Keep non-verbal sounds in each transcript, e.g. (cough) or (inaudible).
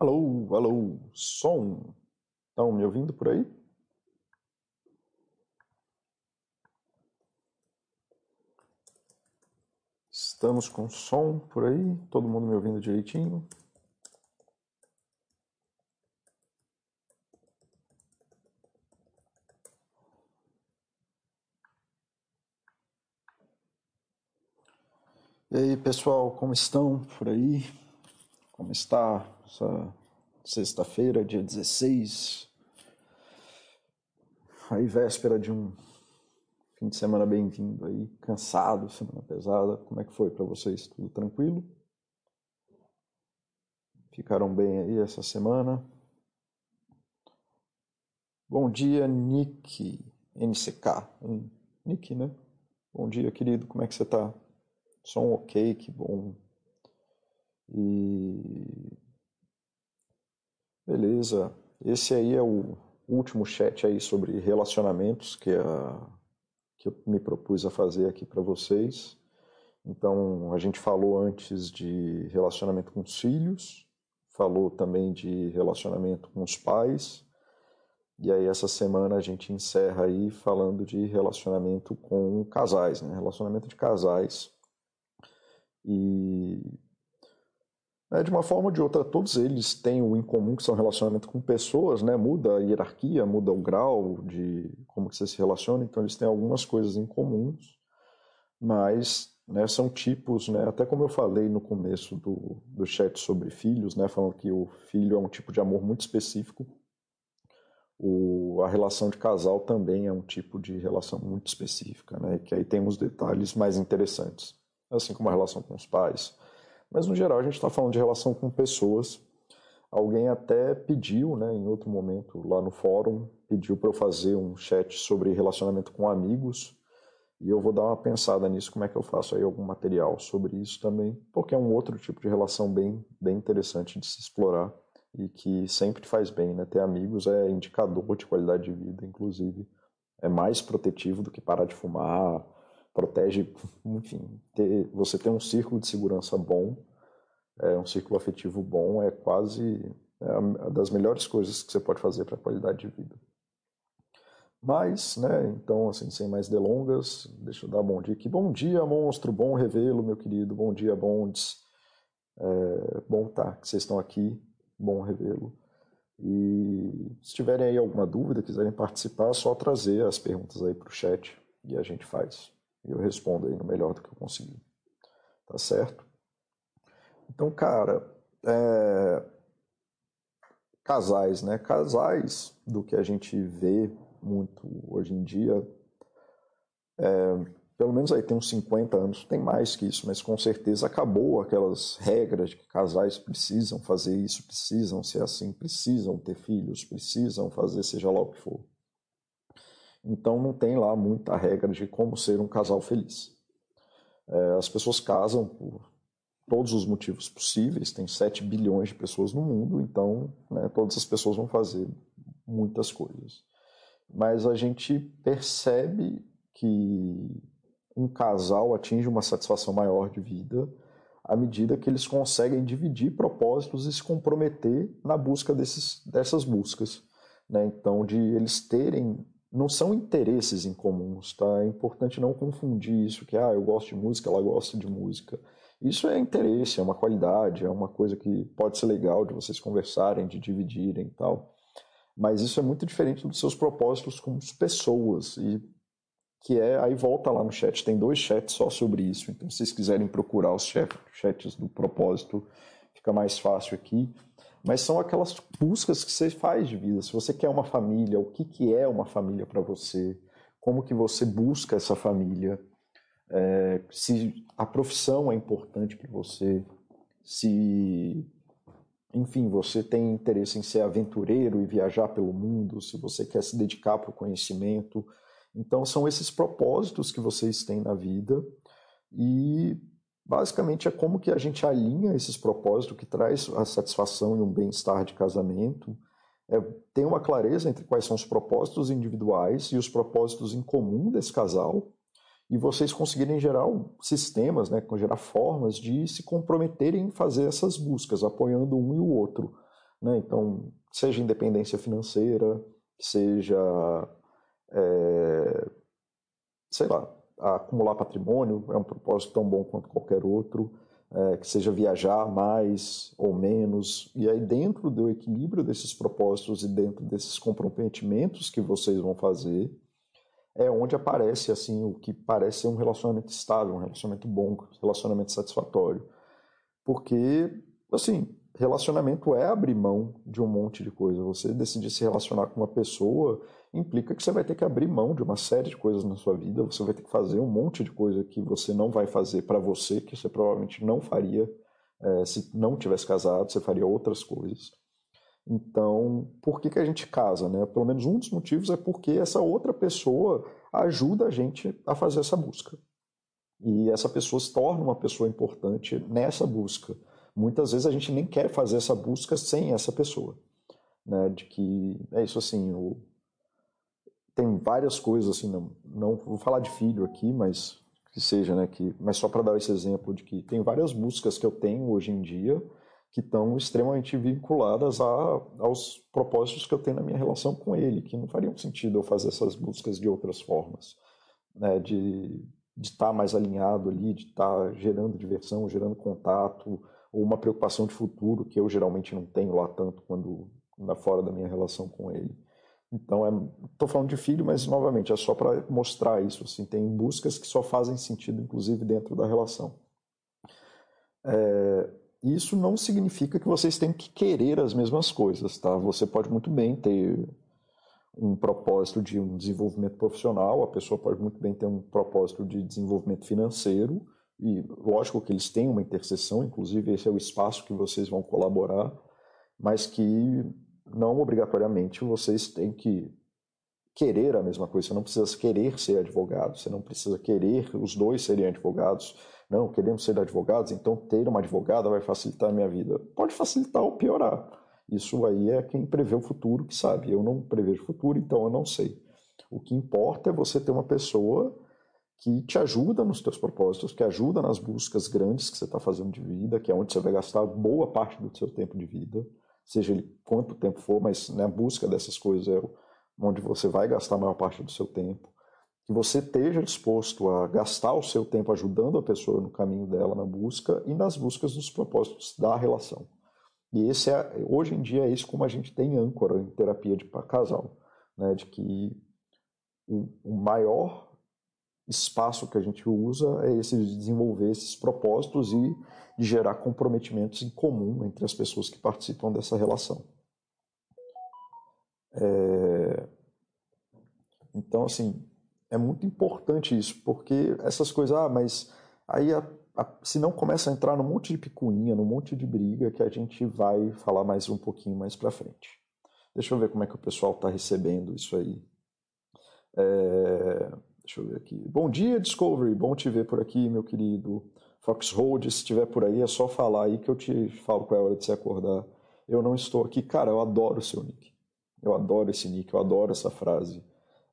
Alô, alô, som. Estão me ouvindo por aí? Estamos com som por aí? Todo mundo me ouvindo direitinho? E aí, pessoal, como estão por aí? Como está essa sexta-feira, dia 16? Aí, véspera de um fim de semana bem-vindo aí, cansado, semana pesada. Como é que foi para vocês? Tudo tranquilo? Ficaram bem aí essa semana? Bom dia, Nick, NCK. Nick, né? Bom dia, querido, como é que você tá? Som ok, que bom. E beleza. Esse aí é o último chat aí sobre relacionamentos que, a, que eu me propus a fazer aqui para vocês. Então, a gente falou antes de relacionamento com os filhos, falou também de relacionamento com os pais. E aí essa semana a gente encerra aí falando de relacionamento com casais, né? Relacionamento de casais e né, de uma forma ou de outra, todos eles têm o em comum que são relacionamento com pessoas, né? Muda a hierarquia, muda o grau de como que você se relaciona, então eles têm algumas coisas em comuns, mas né, são tipos, né? Até como eu falei no começo do, do chat sobre filhos, né? Falando que o filho é um tipo de amor muito específico. O, a relação de casal também é um tipo de relação muito específica, né? Que aí tem uns detalhes mais interessantes assim como a relação com os pais. Mas no geral a gente está falando de relação com pessoas. Alguém até pediu, né, em outro momento lá no fórum, pediu para eu fazer um chat sobre relacionamento com amigos. E eu vou dar uma pensada nisso, como é que eu faço aí algum material sobre isso também, porque é um outro tipo de relação bem, bem interessante de se explorar e que sempre faz bem, né? Ter amigos é indicador de qualidade de vida, inclusive. É mais protetivo do que parar de fumar, protege, (laughs) enfim, ter, você ter um círculo de segurança bom, é, um círculo afetivo bom é quase é uma das melhores coisas que você pode fazer para a qualidade de vida. Mas, né, então, assim, sem mais delongas, deixa eu dar bom dia aqui. Bom dia, monstro, bom revelo, meu querido, bom dia, bondes. É, bom tá, que vocês estão aqui, bom revelo. E se tiverem aí alguma dúvida, quiserem participar, é só trazer as perguntas aí para o chat e a gente faz. Eu respondo aí no melhor do que eu conseguir. Tá certo? Então, cara, é... casais, né? Casais do que a gente vê muito hoje em dia, é... pelo menos aí tem uns 50 anos, tem mais que isso, mas com certeza acabou aquelas regras de que casais precisam fazer isso, precisam ser assim, precisam ter filhos, precisam fazer seja lá o que for. Então não tem lá muita regra de como ser um casal feliz. É, as pessoas casam por todos os motivos possíveis, tem 7 bilhões de pessoas no mundo, então né, todas as pessoas vão fazer muitas coisas. Mas a gente percebe que um casal atinge uma satisfação maior de vida à medida que eles conseguem dividir propósitos e se comprometer na busca desses, dessas buscas. Né? Então, de eles terem não são interesses em comuns, tá? É importante não confundir isso que ah, eu gosto de música, ela gosta de música. Isso é interesse, é uma qualidade, é uma coisa que pode ser legal de vocês conversarem, de dividirem e tal. Mas isso é muito diferente dos seus propósitos como pessoas e que é aí volta lá no chat, tem dois chats só sobre isso. Então se vocês quiserem procurar os chats do propósito, fica mais fácil aqui mas são aquelas buscas que você faz de vida. Se você quer uma família, o que, que é uma família para você? Como que você busca essa família? É, se a profissão é importante para você, se, enfim, você tem interesse em ser aventureiro e viajar pelo mundo, se você quer se dedicar para o conhecimento. Então, são esses propósitos que vocês têm na vida e Basicamente é como que a gente alinha esses propósitos que traz a satisfação e um bem-estar de casamento, é, tem uma clareza entre quais são os propósitos individuais e os propósitos em comum desse casal, e vocês conseguirem gerar sistemas, né, gerar formas de se comprometerem em fazer essas buscas, apoiando um e o outro. Né? Então, seja independência financeira, seja, é, sei lá, acumular patrimônio, é um propósito tão bom quanto qualquer outro, é, que seja viajar mais ou menos, e aí dentro do equilíbrio desses propósitos e dentro desses comprometimentos que vocês vão fazer, é onde aparece assim o que parece ser um relacionamento estável, um relacionamento bom, um relacionamento satisfatório. Porque, assim, relacionamento é abrir mão de um monte de coisa. Você decidir se relacionar com uma pessoa implica que você vai ter que abrir mão de uma série de coisas na sua vida, você vai ter que fazer um monte de coisa que você não vai fazer para você, que você provavelmente não faria é, se não tivesse casado, você faria outras coisas. Então, por que, que a gente casa? Né? Pelo menos um dos motivos é porque essa outra pessoa ajuda a gente a fazer essa busca. E essa pessoa se torna uma pessoa importante nessa busca. Muitas vezes a gente nem quer fazer essa busca sem essa pessoa. Né? De que, é isso assim, o, tem várias coisas assim, não, não vou falar de filho aqui, mas que seja, né, que, mas só para dar esse exemplo de que tem várias buscas que eu tenho hoje em dia que estão extremamente vinculadas a, aos propósitos que eu tenho na minha relação com ele, que não fariam sentido eu fazer essas buscas de outras formas, né, de de estar tá mais alinhado ali, de estar tá gerando diversão, gerando contato, ou uma preocupação de futuro que eu geralmente não tenho lá tanto quando na fora da minha relação com ele. Então, estou é, falando de filho, mas novamente é só para mostrar isso. Assim, tem buscas que só fazem sentido, inclusive dentro da relação. É, isso não significa que vocês têm que querer as mesmas coisas, tá? Você pode muito bem ter um propósito de um desenvolvimento profissional, a pessoa pode muito bem ter um propósito de desenvolvimento financeiro, e lógico que eles têm uma interseção, inclusive esse é o espaço que vocês vão colaborar, mas que não obrigatoriamente vocês têm que querer a mesma coisa. Você não precisa querer ser advogado, você não precisa querer os dois serem advogados. Não, queremos ser advogados, então ter uma advogada vai facilitar a minha vida. Pode facilitar ou piorar. Isso aí é quem prevê o futuro que sabe. Eu não prevejo o futuro, então eu não sei. O que importa é você ter uma pessoa que te ajuda nos teus propósitos, que ajuda nas buscas grandes que você está fazendo de vida, que é onde você vai gastar boa parte do seu tempo de vida seja ele quanto tempo for, mas né, a busca dessas coisas é onde você vai gastar a maior parte do seu tempo. Que você esteja disposto a gastar o seu tempo ajudando a pessoa no caminho dela na busca e nas buscas dos propósitos da relação. E esse é, hoje em dia é isso como a gente tem âncora em terapia de casal, né, de que o, o maior espaço que a gente usa é esse de desenvolver esses propósitos e de gerar comprometimentos em comum entre as pessoas que participam dessa relação. É... Então, assim, é muito importante isso, porque essas coisas, ah, mas aí a, a, se não começa a entrar num monte de picuinha, num monte de briga, que a gente vai falar mais um pouquinho mais para frente. Deixa eu ver como é que o pessoal está recebendo isso aí. É... Deixa eu ver aqui. Bom dia, Discovery. Bom te ver por aqui, meu querido. Foxhold, se estiver por aí, é só falar aí que eu te falo qual é a hora de se acordar. Eu não estou aqui. Cara, eu adoro o seu nick. Eu adoro esse nick, eu adoro essa frase.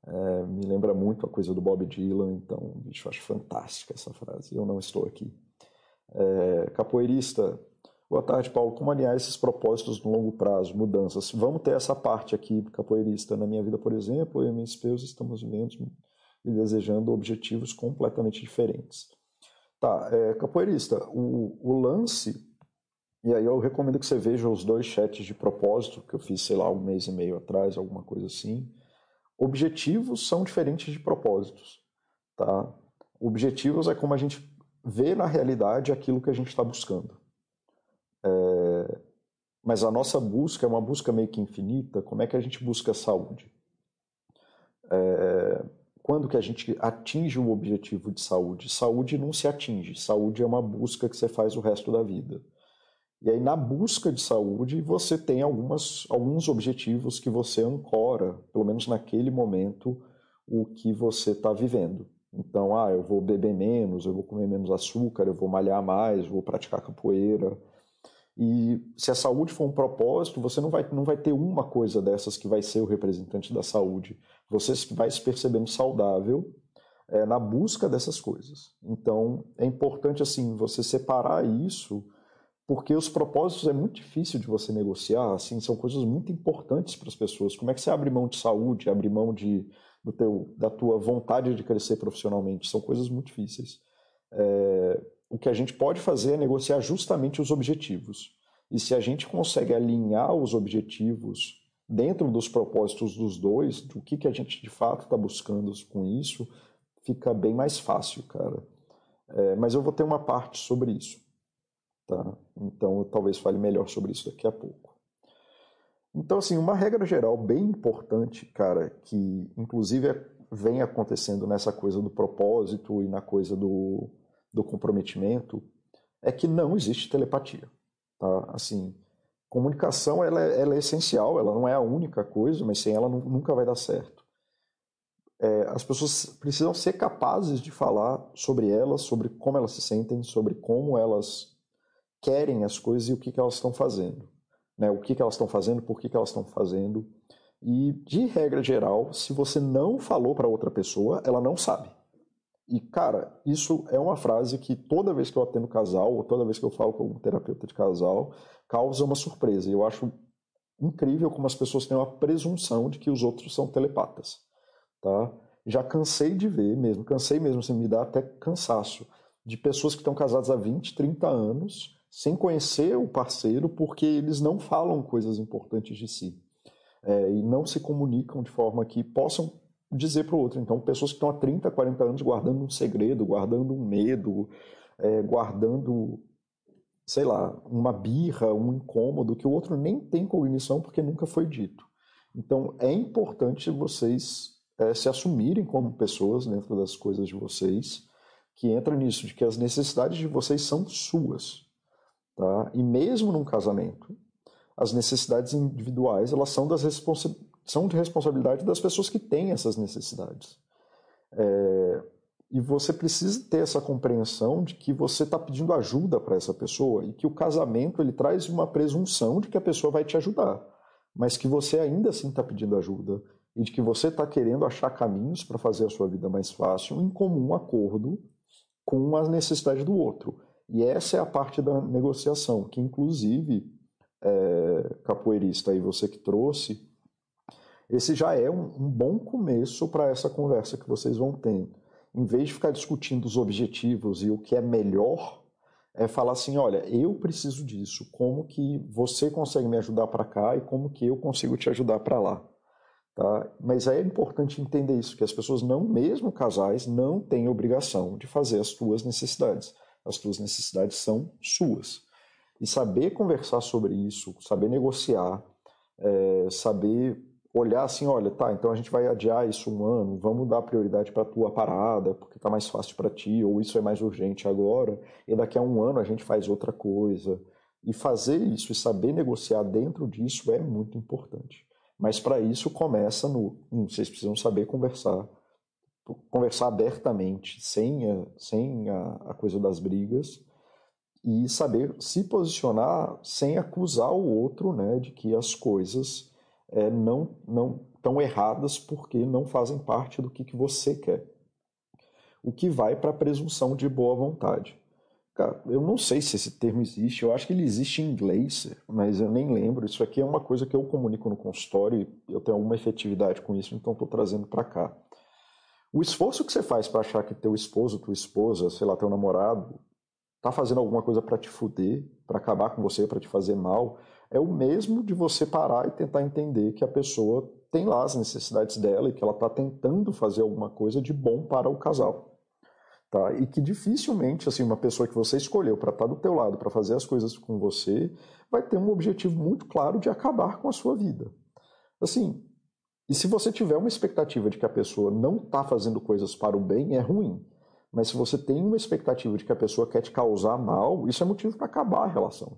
É, me lembra muito a coisa do Bob Dylan, então, bicho, eu acho fantástica essa frase. Eu não estou aqui. É, capoeirista, boa tarde, Paulo. Como alinhar esses propósitos no longo prazo, mudanças? Vamos ter essa parte aqui, capoeirista. Na minha vida, por exemplo, eu e minha esposa estamos vivendo e desejando objetivos completamente diferentes. Tá, é, capoeirista, o, o lance, e aí eu recomendo que você veja os dois chats de propósito que eu fiz, sei lá, um mês e meio atrás, alguma coisa assim. Objetivos são diferentes de propósitos, tá? Objetivos é como a gente vê na realidade aquilo que a gente está buscando. É, mas a nossa busca é uma busca meio que infinita. Como é que a gente busca saúde? É, quando que a gente atinge um objetivo de saúde? Saúde não se atinge, saúde é uma busca que você faz o resto da vida. E aí, na busca de saúde, você tem algumas, alguns objetivos que você ancora, pelo menos naquele momento, o que você está vivendo. Então, ah, eu vou beber menos, eu vou comer menos açúcar, eu vou malhar mais, vou praticar capoeira, e se a saúde for um propósito, você não vai, não vai ter uma coisa dessas que vai ser o representante da saúde. Você vai se percebendo saudável é, na busca dessas coisas. Então, é importante assim você separar isso porque os propósitos é muito difícil de você negociar, assim, são coisas muito importantes para as pessoas. Como é que você abre mão de saúde, abre mão de, do teu, da tua vontade de crescer profissionalmente? São coisas muito difíceis. É, o que a gente pode fazer é negociar justamente os objetivos. E se a gente consegue alinhar os objetivos dentro dos propósitos dos dois, do que, que a gente de fato está buscando com isso, fica bem mais fácil, cara. É, mas eu vou ter uma parte sobre isso. Tá? Então eu talvez fale melhor sobre isso daqui a pouco. Então, assim, uma regra geral bem importante, cara, que inclusive vem acontecendo nessa coisa do propósito e na coisa do, do comprometimento, é que não existe telepatia. Tá? Assim, comunicação ela é, ela é essencial, ela não é a única coisa, mas sem ela nunca vai dar certo. É, as pessoas precisam ser capazes de falar sobre elas, sobre como elas se sentem, sobre como elas querem as coisas e o que, que elas estão fazendo. Né? O que, que elas estão fazendo, por que, que elas estão fazendo. E, de regra geral, se você não falou para outra pessoa, ela não sabe. E, cara, isso é uma frase que toda vez que eu atendo casal, ou toda vez que eu falo com um terapeuta de casal, causa uma surpresa. Eu acho incrível como as pessoas têm uma presunção de que os outros são telepatas. Tá? Já cansei de ver mesmo, cansei mesmo, assim, me dá até cansaço, de pessoas que estão casadas há 20, 30 anos, sem conhecer o parceiro, porque eles não falam coisas importantes de si. É, e não se comunicam de forma que possam dizer para o outro. Então, pessoas que estão há 30, 40 anos guardando um segredo, guardando um medo, é, guardando, sei lá, uma birra, um incômodo que o outro nem tem cognição porque nunca foi dito. Então, é importante vocês é, se assumirem como pessoas dentro das coisas de vocês, que entra nisso, de que as necessidades de vocês são suas. Tá? E mesmo num casamento, as necessidades individuais elas são das responsa são de responsabilidade das pessoas que têm essas necessidades. É, e você precisa ter essa compreensão de que você está pedindo ajuda para essa pessoa e que o casamento ele traz uma presunção de que a pessoa vai te ajudar, mas que você ainda assim está pedindo ajuda e de que você está querendo achar caminhos para fazer a sua vida mais fácil em comum acordo com as necessidades do outro. E essa é a parte da negociação, que inclusive, é, capoeirista, aí você que trouxe, esse já é um, um bom começo para essa conversa que vocês vão ter. Em vez de ficar discutindo os objetivos e o que é melhor, é falar assim, olha, eu preciso disso, como que você consegue me ajudar para cá e como que eu consigo te ajudar para lá. Tá? Mas é importante entender isso, que as pessoas não, mesmo casais, não têm obrigação de fazer as suas necessidades. As suas necessidades são suas. E saber conversar sobre isso, saber negociar, é, saber olhar assim, olha, tá, então a gente vai adiar isso um ano, vamos dar prioridade para tua parada, porque tá mais fácil para ti, ou isso é mais urgente agora, e daqui a um ano a gente faz outra coisa. E fazer isso e saber negociar dentro disso é muito importante. Mas para isso começa no, hum, vocês precisam saber conversar, conversar abertamente, sem a, sem a, a coisa das brigas, e saber se posicionar sem acusar o outro, né, de que as coisas é, não não estão erradas porque não fazem parte do que, que você quer. O que vai para a presunção de boa vontade. Cara, eu não sei se esse termo existe, eu acho que ele existe em inglês, mas eu nem lembro. Isso aqui é uma coisa que eu comunico no consultório e eu tenho alguma efetividade com isso, então estou trazendo para cá. O esforço que você faz para achar que teu esposo, tua esposa, sei lá, teu namorado, tá fazendo alguma coisa para te fuder, para acabar com você, para te fazer mal, é o mesmo de você parar e tentar entender que a pessoa tem lá as necessidades dela e que ela está tentando fazer alguma coisa de bom para o casal. Tá? E que dificilmente assim uma pessoa que você escolheu para estar tá do teu lado, para fazer as coisas com você, vai ter um objetivo muito claro de acabar com a sua vida. Assim, e se você tiver uma expectativa de que a pessoa não está fazendo coisas para o bem, é ruim. Mas se você tem uma expectativa de que a pessoa quer te causar mal, isso é motivo para acabar a relação.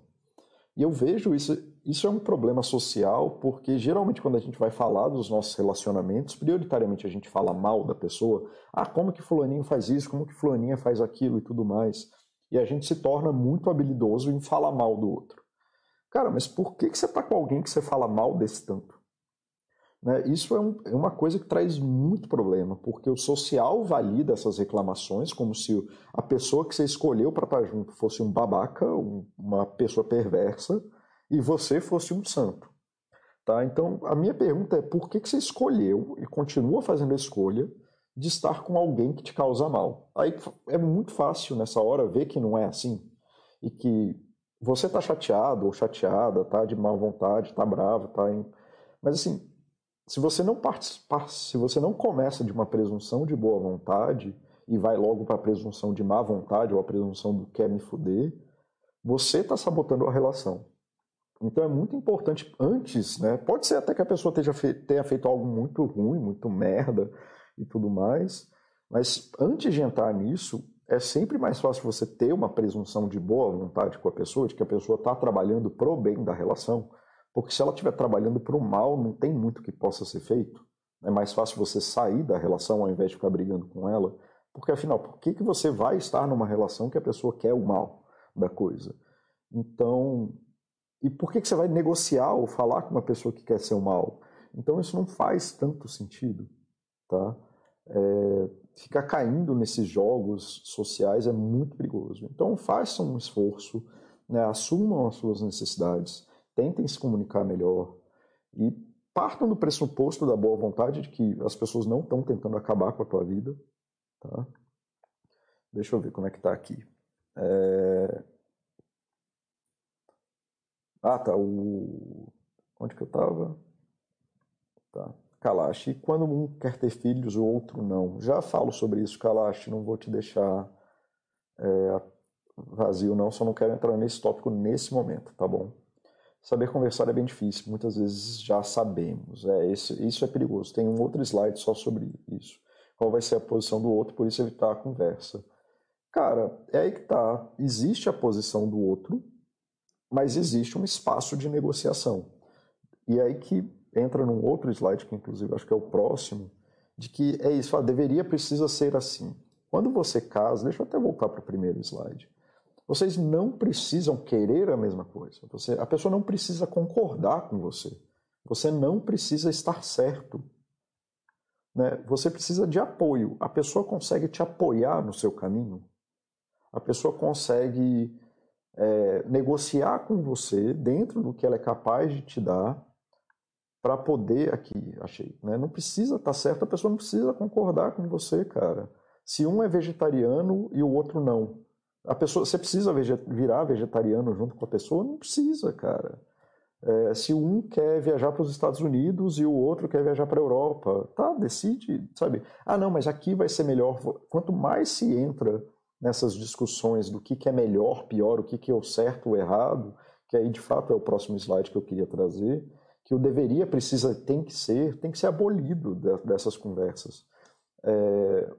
E eu vejo isso, isso é um problema social, porque geralmente quando a gente vai falar dos nossos relacionamentos, prioritariamente a gente fala mal da pessoa. Ah, como que fulaninho faz isso, como que fulaninha faz aquilo e tudo mais. E a gente se torna muito habilidoso em falar mal do outro. Cara, mas por que, que você está com alguém que você fala mal desse tanto? Né? Isso é, um, é, uma coisa que traz muito problema, porque o social valida essas reclamações como se a pessoa que você escolheu para estar junto fosse um babaca, um, uma pessoa perversa, e você fosse um santo. Tá? Então, a minha pergunta é por que, que você escolheu e continua fazendo a escolha de estar com alguém que te causa mal? Aí é muito fácil nessa hora ver que não é assim e que você está chateado ou chateada, tá de má vontade, tá bravo, tá em... mas assim, se você não participar, se você não começa de uma presunção de boa vontade e vai logo para a presunção de má vontade ou a presunção do quer me fuder, você está sabotando a relação. Então é muito importante antes, né? Pode ser até que a pessoa tenha feito algo muito ruim, muito merda e tudo mais, mas antes de entrar nisso, é sempre mais fácil você ter uma presunção de boa vontade com a pessoa, de que a pessoa está trabalhando pro bem da relação, porque se ela estiver trabalhando para o mal, não tem muito que possa ser feito. É mais fácil você sair da relação ao invés de ficar brigando com ela. Porque afinal, por que, que você vai estar numa relação que a pessoa quer o mal da coisa? Então, e por que, que você vai negociar ou falar com uma pessoa que quer ser o mal? Então isso não faz tanto sentido, tá? É, ficar caindo nesses jogos sociais é muito perigoso. Então façam um esforço, né, assumam as suas necessidades, tentem se comunicar melhor e partam do pressuposto da boa vontade de que as pessoas não estão tentando acabar com a tua vida. Tá? Deixa eu ver como é que está aqui. É... Ah, tá. O... Onde que eu estava? Tá. Kalash. Quando um quer ter filhos, o outro não. Já falo sobre isso, Kalash. Não vou te deixar é, vazio, não. Só não quero entrar nesse tópico nesse momento, tá bom? Saber conversar é bem difícil, muitas vezes já sabemos. É, esse, isso é perigoso. Tem um outro slide só sobre isso. Qual vai ser a posição do outro, por isso evitar a conversa. Cara, é aí que tá. Existe a posição do outro, mas existe um espaço de negociação. E é aí que entra num outro slide, que inclusive acho que é o próximo, de que é isso, ah, deveria, precisa ser assim. Quando você casa, deixa eu até voltar para o primeiro slide. Vocês não precisam querer a mesma coisa. Você, a pessoa não precisa concordar com você. Você não precisa estar certo. Né? Você precisa de apoio. A pessoa consegue te apoiar no seu caminho. A pessoa consegue é, negociar com você dentro do que ela é capaz de te dar para poder aqui, achei, né? Não precisa estar certo, a pessoa não precisa concordar com você, cara. Se um é vegetariano e o outro não, a pessoa, você precisa virar vegetariano junto com a pessoa? Não precisa, cara. É, se um quer viajar para os Estados Unidos e o outro quer viajar para a Europa, tá, decide, sabe? Ah, não, mas aqui vai ser melhor. Quanto mais se entra nessas discussões do que, que é melhor, pior, o que, que é o certo, o errado, que aí de fato é o próximo slide que eu queria trazer, que o deveria, precisa, tem que ser, tem que ser abolido dessas conversas. É,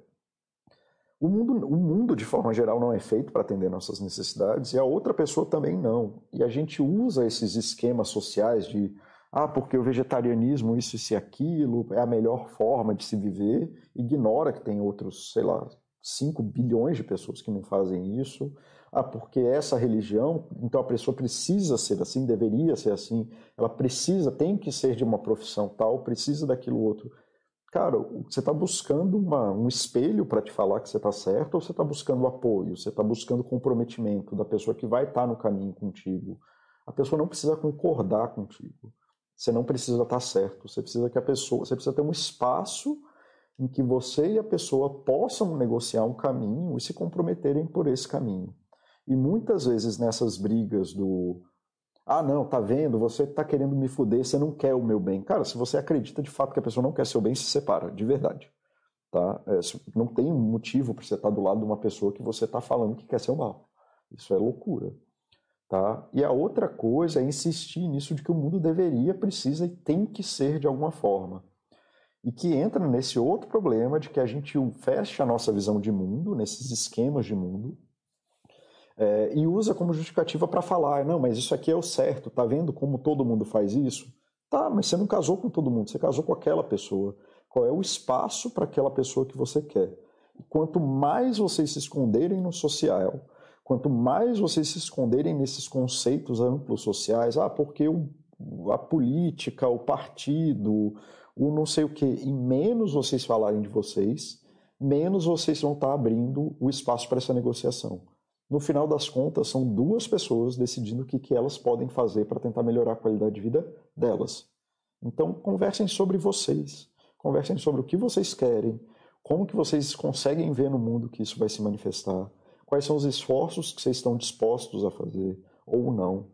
o mundo, o mundo, de forma geral, não é feito para atender nossas necessidades e a outra pessoa também não. E a gente usa esses esquemas sociais de, ah, porque o vegetarianismo, isso, isso e aquilo, é a melhor forma de se viver, ignora que tem outros, sei lá, 5 bilhões de pessoas que não fazem isso. Ah, porque essa religião, então a pessoa precisa ser assim, deveria ser assim, ela precisa, tem que ser de uma profissão tal, precisa daquilo outro. Cara, você está buscando uma, um espelho para te falar que você está certo ou você está buscando apoio? Você está buscando comprometimento da pessoa que vai estar tá no caminho contigo? A pessoa não precisa concordar contigo. Você não precisa estar tá certo. Você precisa que a pessoa, você precisa ter um espaço em que você e a pessoa possam negociar um caminho e se comprometerem por esse caminho. E muitas vezes nessas brigas do ah, não, tá vendo? Você tá querendo me fuder, você não quer o meu bem. Cara, se você acredita de fato que a pessoa não quer seu bem, se separa, de verdade. Tá? É, não tem motivo para você estar tá do lado de uma pessoa que você tá falando que quer seu mal. Isso é loucura. Tá? E a outra coisa é insistir nisso de que o mundo deveria, precisa e tem que ser de alguma forma. E que entra nesse outro problema de que a gente fecha a nossa visão de mundo, nesses esquemas de mundo, é, e usa como justificativa para falar, não, mas isso aqui é o certo, tá vendo como todo mundo faz isso? Tá, mas você não casou com todo mundo, você casou com aquela pessoa. Qual é o espaço para aquela pessoa que você quer? E quanto mais vocês se esconderem no social, quanto mais vocês se esconderem nesses conceitos amplos sociais, ah, porque o, a política, o partido, o não sei o que, e menos vocês falarem de vocês, menos vocês vão estar abrindo o espaço para essa negociação. No final das contas, são duas pessoas decidindo o que, que elas podem fazer para tentar melhorar a qualidade de vida delas. Então, conversem sobre vocês, conversem sobre o que vocês querem, como que vocês conseguem ver no mundo que isso vai se manifestar, quais são os esforços que vocês estão dispostos a fazer ou não,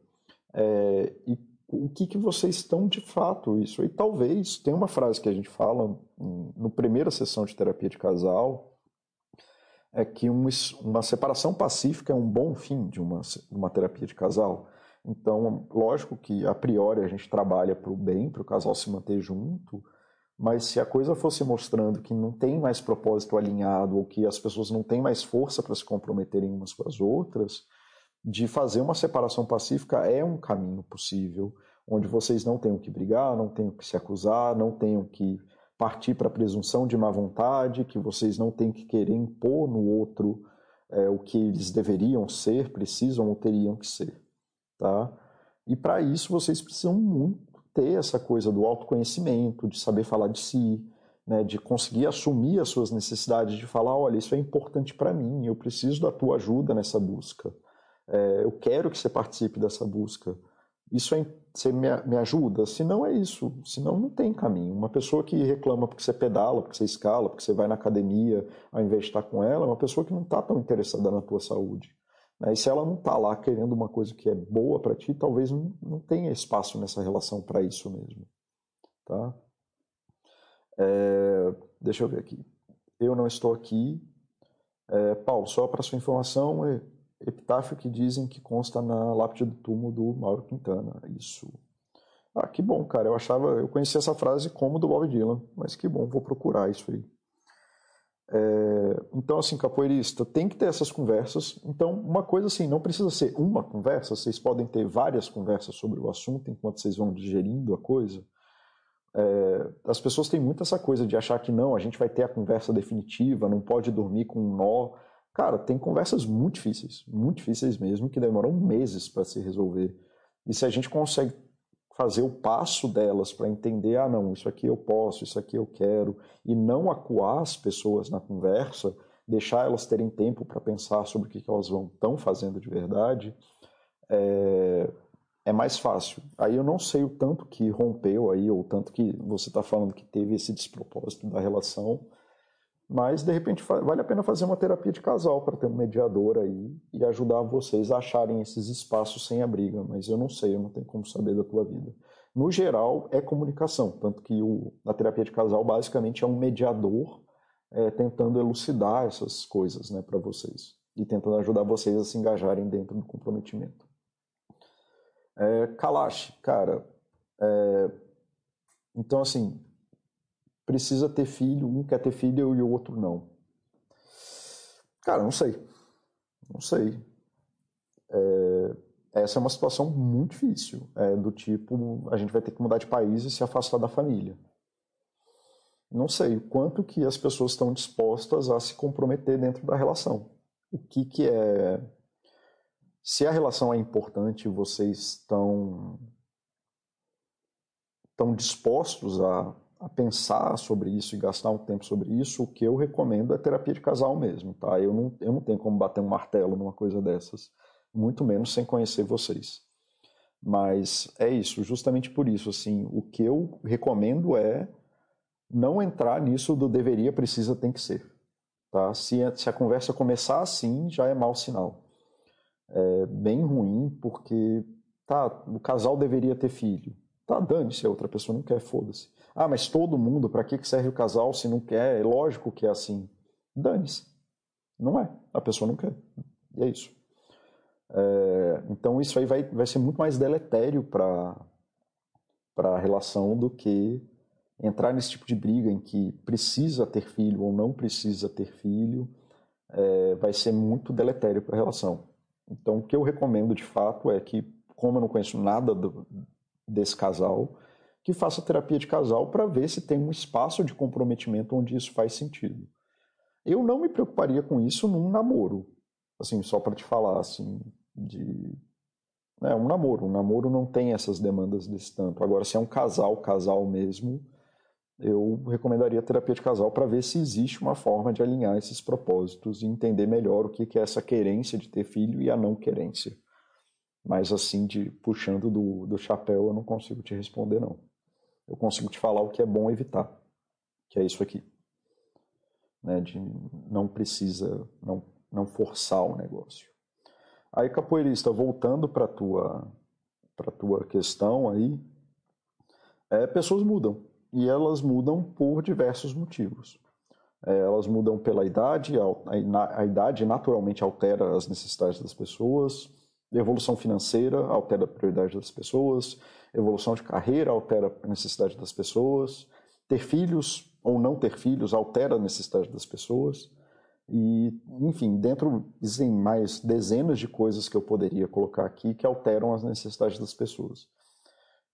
é, e o que, que vocês estão de fato isso. E talvez, tem uma frase que a gente fala no primeira sessão de terapia de casal, é que uma, separação pacífica é um bom fim de uma, uma terapia de casal. Então, lógico que a priori a gente trabalha para o bem, para o casal se manter junto, mas se a coisa fosse mostrando que não tem mais propósito alinhado ou que as pessoas não têm mais força para se comprometerem umas com as outras, de fazer uma separação pacífica é um caminho possível, onde vocês não tenham que brigar, não tenham que se acusar, não tenham que partir para a presunção de má vontade, que vocês não têm que querer impor no outro é, o que eles deveriam ser, precisam ou teriam que ser, tá? E para isso vocês precisam muito ter essa coisa do autoconhecimento, de saber falar de si, né, de conseguir assumir as suas necessidades, de falar, olha, isso é importante para mim, eu preciso da tua ajuda nessa busca, é, eu quero que você participe dessa busca. Isso é, você me, me ajuda? Se não é isso, senão não tem caminho. Uma pessoa que reclama porque você pedala, porque você escala, porque você vai na academia ao invés de estar com ela, é uma pessoa que não está tão interessada na tua saúde. Né? E se ela não está lá querendo uma coisa que é boa para ti, talvez não, não tenha espaço nessa relação para isso mesmo. Tá? É, deixa eu ver aqui. Eu não estou aqui. É, Paulo, só para sua informação, epitáfio que dizem que consta na lápide do túmulo do Mauro Quintana. Isso. Ah, que bom, cara. Eu achava, eu conhecia essa frase como do Bob Dylan, mas que bom, vou procurar isso aí. É, então, assim, capoeirista, tem que ter essas conversas. Então, uma coisa assim, não precisa ser uma conversa, vocês podem ter várias conversas sobre o assunto enquanto vocês vão digerindo a coisa. É, as pessoas têm muito essa coisa de achar que não, a gente vai ter a conversa definitiva, não pode dormir com um nó. Cara, tem conversas muito difíceis, muito difíceis mesmo, que demoram meses para se resolver. E se a gente consegue fazer o passo delas para entender, ah, não, isso aqui eu posso, isso aqui eu quero, e não acuar as pessoas na conversa, deixar elas terem tempo para pensar sobre o que, elas vão estão fazendo de verdade, é, é mais fácil. Aí eu não sei o tanto que rompeu aí, ou tanto que você está falando que teve esse despropósito da relação, mas de repente vale a pena fazer uma terapia de casal para ter um mediador aí e ajudar vocês a acharem esses espaços sem a briga. Mas eu não sei, eu não tenho como saber da tua vida. No geral, é comunicação, tanto que o, a terapia de casal basicamente é um mediador é, tentando elucidar essas coisas né, para vocês e tentando ajudar vocês a se engajarem dentro do comprometimento. É, Kalash, cara, é, então assim, precisa ter filho, um quer ter filho e o outro não? Cara, não sei. Não sei. É, essa é uma situação muito difícil. É, do tipo, a gente vai ter que mudar de país e se afastar da família. Não sei o quanto que as pessoas estão dispostas a se comprometer dentro da relação. O que, que é. Se a relação é importante, vocês estão, estão dispostos a a pensar sobre isso e gastar um tempo sobre isso, o que eu recomendo é terapia de casal mesmo, tá? Eu não, eu não tenho como bater um martelo numa coisa dessas, muito menos sem conhecer vocês. Mas é isso, justamente por isso, assim, o que eu recomendo é não entrar nisso do deveria, precisa, tem que ser. Tá? Se, a, se a conversa começar assim, já é mau sinal. É bem ruim, porque tá, o casal deveria ter filho. Tá, dane-se, a outra pessoa não quer, foda-se. Ah, mas todo mundo, para que serve o casal se não quer? É lógico que é assim. Dane-se. Não é. A pessoa não quer. E é isso. É, então isso aí vai, vai ser muito mais deletério para a relação do que entrar nesse tipo de briga em que precisa ter filho ou não precisa ter filho. É, vai ser muito deletério para a relação. Então o que eu recomendo de fato é que, como eu não conheço nada do, desse casal, que faça terapia de casal para ver se tem um espaço de comprometimento onde isso faz sentido. Eu não me preocuparia com isso num namoro, assim, só para te falar, assim, de É um namoro. Um namoro não tem essas demandas desse tanto. Agora, se é um casal, casal mesmo, eu recomendaria terapia de casal para ver se existe uma forma de alinhar esses propósitos e entender melhor o que é essa querência de ter filho e a não querência. Mas assim, de puxando do, do chapéu, eu não consigo te responder, não. Eu consigo te falar o que é bom evitar, que é isso aqui. Né, de não precisa, não, não forçar o negócio. Aí, capoeirista, voltando para tua para tua questão aí, é, pessoas mudam e elas mudam por diversos motivos. É, elas mudam pela idade, a, a, idade naturalmente altera as necessidades das pessoas, evolução financeira altera a prioridade das pessoas, evolução de carreira altera a necessidade das pessoas, ter filhos ou não ter filhos altera a necessidade das pessoas. E, enfim, dentro existem mais dezenas de coisas que eu poderia colocar aqui que alteram as necessidades das pessoas.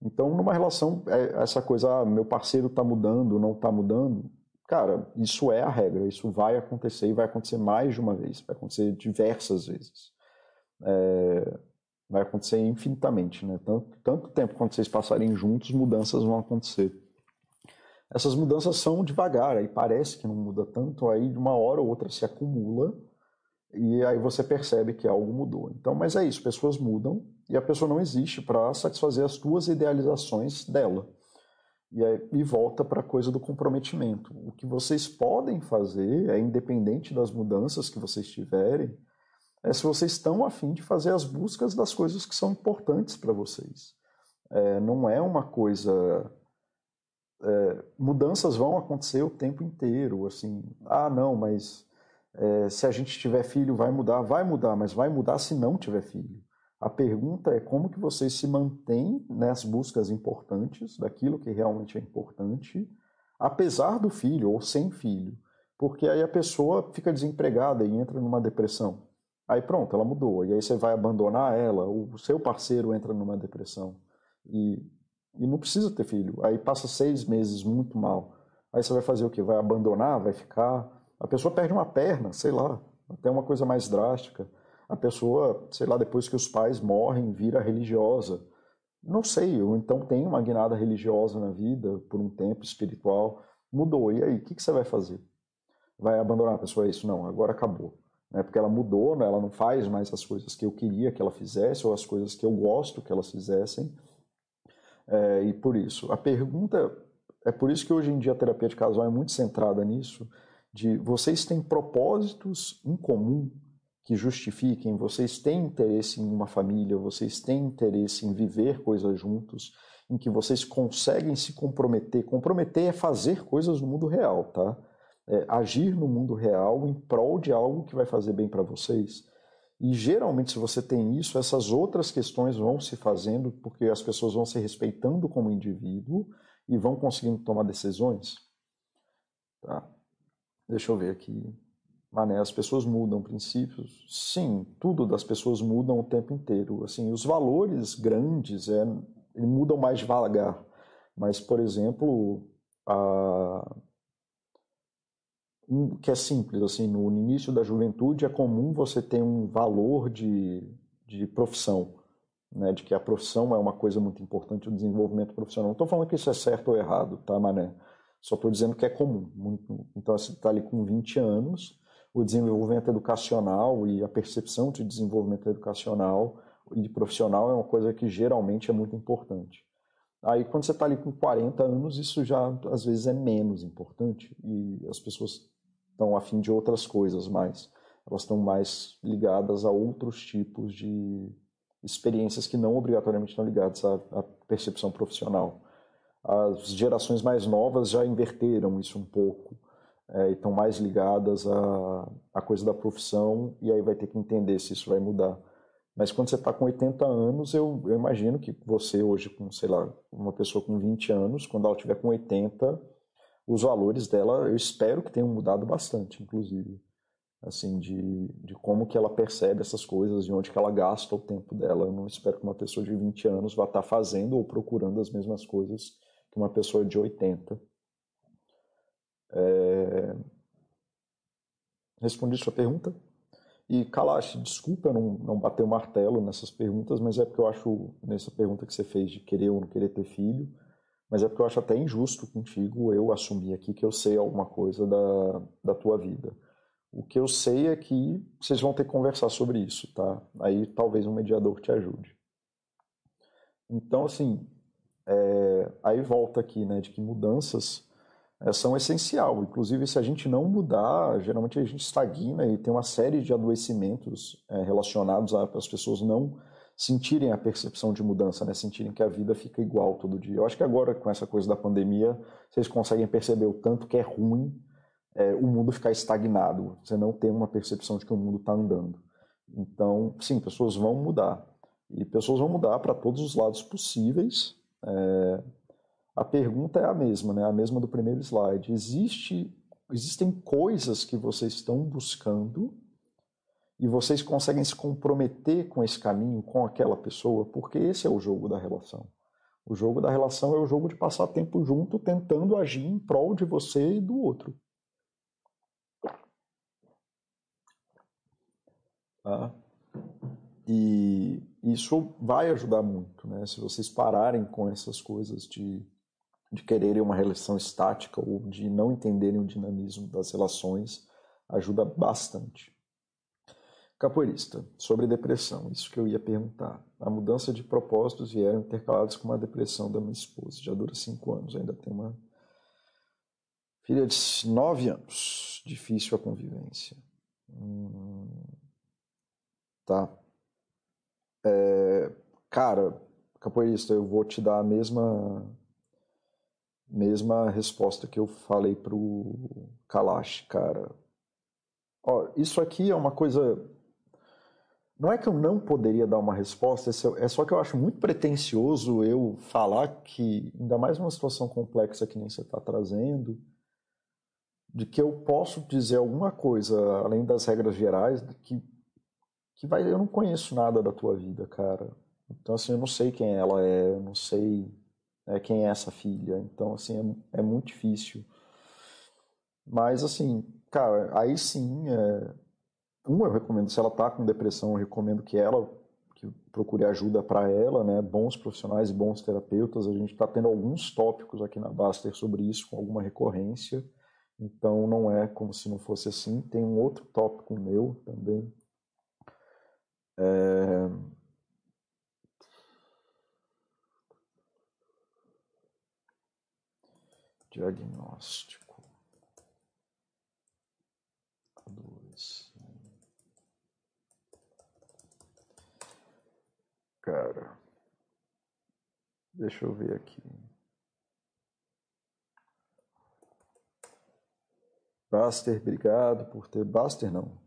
Então, numa relação, é, essa coisa, ah, meu parceiro está mudando, não está mudando, cara, isso é a regra, isso vai acontecer e vai acontecer mais de uma vez, vai acontecer diversas vezes. É, vai acontecer infinitamente, né? Tanto, tanto tempo quanto vocês passarem juntos, mudanças vão acontecer essas mudanças são devagar, aí parece que não muda tanto, aí de uma hora ou outra se acumula e aí você percebe que algo mudou. Então, mas é isso, pessoas mudam e a pessoa não existe para satisfazer as tuas idealizações dela. E, aí, e volta para a coisa do comprometimento. O que vocês podem fazer, é independente das mudanças que vocês tiverem, é se vocês estão afim de fazer as buscas das coisas que são importantes para vocês. É, não é uma coisa é, mudanças vão acontecer o tempo inteiro. Assim, ah, não, mas é, se a gente tiver filho vai mudar, vai mudar, mas vai mudar se não tiver filho. A pergunta é como que vocês se mantêm nas buscas importantes, daquilo que realmente é importante, apesar do filho ou sem filho. Porque aí a pessoa fica desempregada e entra numa depressão. Aí pronto, ela mudou. E aí você vai abandonar ela, o seu parceiro entra numa depressão. E e não precisa ter filho. Aí passa seis meses muito mal. Aí você vai fazer o quê? Vai abandonar? Vai ficar? A pessoa perde uma perna, sei lá, até uma coisa mais drástica. A pessoa, sei lá, depois que os pais morrem, vira religiosa. Não sei, ou então tem uma guinada religiosa na vida por um tempo espiritual. Mudou. E aí, o que, que você vai fazer? Vai abandonar a pessoa? É isso? Não, agora acabou. Né? Porque ela mudou, né? ela não faz mais as coisas que eu queria que ela fizesse ou as coisas que eu gosto que elas fizessem é, e por isso, a pergunta é por isso que hoje em dia a terapia de casal é muito centrada nisso, de vocês têm propósitos em comum que justifiquem, vocês têm interesse em uma família, vocês têm interesse em viver coisas juntos, em que vocês conseguem se comprometer. Comprometer é fazer coisas no mundo real, tá? É agir no mundo real em prol de algo que vai fazer bem para vocês. E geralmente, se você tem isso, essas outras questões vão se fazendo porque as pessoas vão se respeitando como indivíduo e vão conseguindo tomar decisões. Tá? Deixa eu ver aqui. Mané, as pessoas mudam princípios? Sim, tudo das pessoas mudam o tempo inteiro. Assim, os valores grandes é, mudam mais devagar. Mas, por exemplo, a, um, que é simples, assim, no início da juventude é comum você ter um valor de, de profissão, né, de que a profissão é uma coisa muito importante, o desenvolvimento profissional. Não estou falando que isso é certo ou errado, tá, Mané? Só estou dizendo que é comum. Muito, então, você está ali com 20 anos, o desenvolvimento educacional e a percepção de desenvolvimento educacional e de profissional é uma coisa que geralmente é muito importante. Aí, quando você está ali com 40 anos, isso já às vezes é menos importante e as pessoas estão afim de outras coisas mais. Elas estão mais ligadas a outros tipos de experiências que não obrigatoriamente estão ligadas à, à percepção profissional. As gerações mais novas já inverteram isso um pouco é, e estão mais ligadas à, à coisa da profissão e aí vai ter que entender se isso vai mudar. Mas quando você está com 80 anos, eu, eu, imagino que você hoje, com, sei lá, uma pessoa com 20 anos, quando ela tiver com 80, os valores dela, eu espero que tenham mudado bastante, inclusive, assim, de, de como que ela percebe essas coisas, de onde que ela gasta o tempo dela. Eu não espero que uma pessoa de 20 anos vá estar fazendo ou procurando as mesmas coisas que uma pessoa de 80. É... Respondi sua pergunta? E Kalash, desculpa eu não, não bater o martelo nessas perguntas, mas é porque eu acho, nessa pergunta que você fez de querer ou não querer ter filho, mas é porque eu acho até injusto contigo eu assumir aqui que eu sei alguma coisa da, da tua vida. O que eu sei é que vocês vão ter que conversar sobre isso, tá? Aí talvez um mediador te ajude. Então, assim, é, aí volta aqui, né, de que mudanças é, são essencial. Inclusive, se a gente não mudar, geralmente a gente estagna e tem uma série de adoecimentos é, relacionados às pessoas não sentirem a percepção de mudança, né? sentirem que a vida fica igual todo dia. Eu acho que agora, com essa coisa da pandemia, vocês conseguem perceber o tanto que é ruim é, o mundo ficar estagnado, você não tem uma percepção de que o mundo está andando. Então, sim, pessoas vão mudar. E pessoas vão mudar para todos os lados possíveis. É, a pergunta é a mesma, né? A mesma do primeiro slide. Existe, existem coisas que vocês estão buscando e vocês conseguem se comprometer com esse caminho, com aquela pessoa, porque esse é o jogo da relação. O jogo da relação é o jogo de passar tempo junto, tentando agir em prol de você e do outro. Tá? E isso vai ajudar muito, né? Se vocês pararem com essas coisas de de quererem uma relação estática ou de não entenderem o dinamismo das relações ajuda bastante. Capoeirista, sobre depressão, isso que eu ia perguntar. A mudança de propósitos vieram intercalados com uma depressão da minha esposa. Já dura cinco anos, ainda tem uma filha de nove anos. Difícil a convivência. Hum, tá. É, cara, capoeirista, eu vou te dar a mesma mesma resposta que eu falei pro Kalash, cara. Ó, isso aqui é uma coisa. Não é que eu não poderia dar uma resposta, é só que eu acho muito pretencioso eu falar que, ainda mais numa situação complexa que nem você está trazendo, de que eu posso dizer alguma coisa, além das regras gerais, que, que vai, eu não conheço nada da tua vida, cara. Então, assim, eu não sei quem ela é, eu não sei né, quem é essa filha. Então, assim, é, é muito difícil. Mas, assim, cara, aí sim, é... um, eu recomendo, se ela tá com depressão, eu recomendo que ela que procure ajuda para ela, né? Bons profissionais e bons terapeutas. A gente está tendo alguns tópicos aqui na Baster sobre isso, com alguma recorrência. Então, não é como se não fosse assim. Tem um outro tópico meu também. É diagnóstico. Dois. Cara, deixa eu ver aqui. Baster, obrigado por ter. Baster não.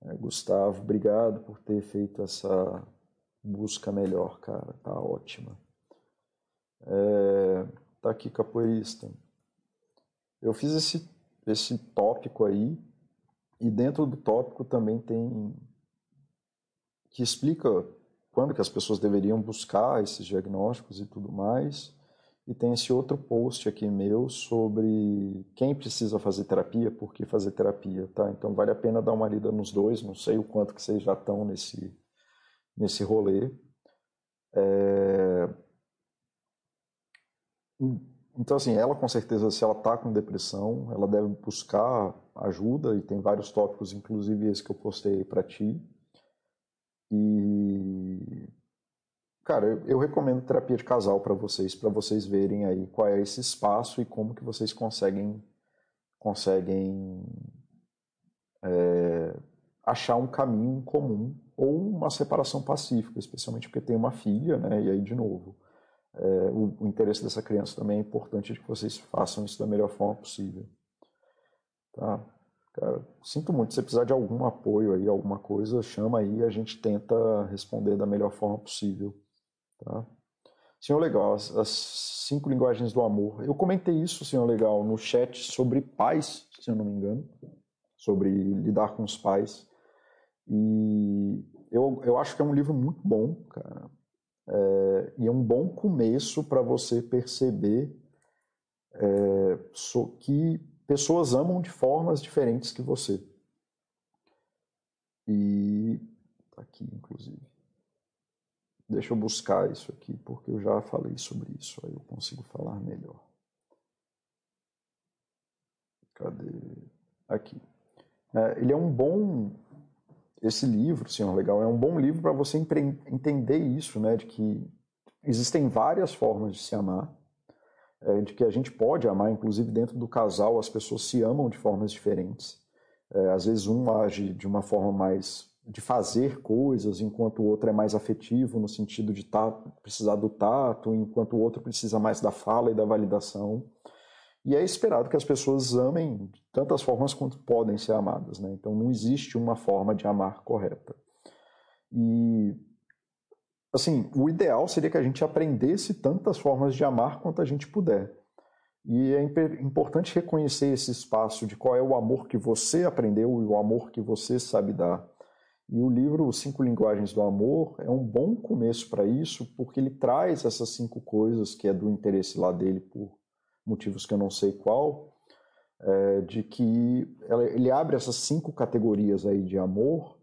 É, Gustavo, obrigado por ter feito essa busca melhor, cara. Tá ótima. É, tá aqui, capoeirista. Eu fiz esse, esse tópico aí, e dentro do tópico também tem que explica quando que as pessoas deveriam buscar esses diagnósticos e tudo mais. E tem esse outro post aqui meu sobre quem precisa fazer terapia, por que fazer terapia, tá? Então vale a pena dar uma lida nos dois, não sei o quanto que vocês já estão nesse, nesse rolê. É... Então, assim, ela com certeza, se ela está com depressão, ela deve buscar ajuda, e tem vários tópicos, inclusive esse que eu postei para ti. E. Cara, eu, eu recomendo terapia de casal para vocês, para vocês verem aí qual é esse espaço e como que vocês conseguem, conseguem é, achar um caminho comum ou uma separação pacífica, especialmente porque tem uma filha, né? E aí, de novo, é, o, o, interesse dessa criança também é importante de que vocês façam isso da melhor forma possível. Tá? Cara, sinto muito, se precisar de algum apoio aí, alguma coisa, chama aí, a gente tenta responder da melhor forma possível. Tá? Senhor Legal, as, as cinco linguagens do amor. Eu comentei isso, senhor Legal, no chat sobre pais, se eu não me engano, sobre lidar com os pais. E eu, eu acho que é um livro muito bom, cara. É, e é um bom começo para você perceber é, so, que pessoas amam de formas diferentes que você. E tá aqui, inclusive. Deixa eu buscar isso aqui, porque eu já falei sobre isso, aí eu consigo falar melhor. Cadê? Aqui. É, ele é um bom. Esse livro, senhor legal, é um bom livro para você entender isso, né? De que existem várias formas de se amar, é, de que a gente pode amar, inclusive dentro do casal, as pessoas se amam de formas diferentes. É, às vezes um age de uma forma mais de fazer coisas, enquanto o outro é mais afetivo no sentido de tá, precisar do tato, enquanto o outro precisa mais da fala e da validação. E é esperado que as pessoas amem de tantas formas quanto podem ser amadas. Né? Então não existe uma forma de amar correta. E assim, o ideal seria que a gente aprendesse tantas formas de amar quanto a gente puder. E é importante reconhecer esse espaço de qual é o amor que você aprendeu e o amor que você sabe dar. E o livro Cinco Linguagens do Amor é um bom começo para isso, porque ele traz essas cinco coisas que é do interesse lá dele por motivos que eu não sei qual, é, de que ele abre essas cinco categorias aí de amor,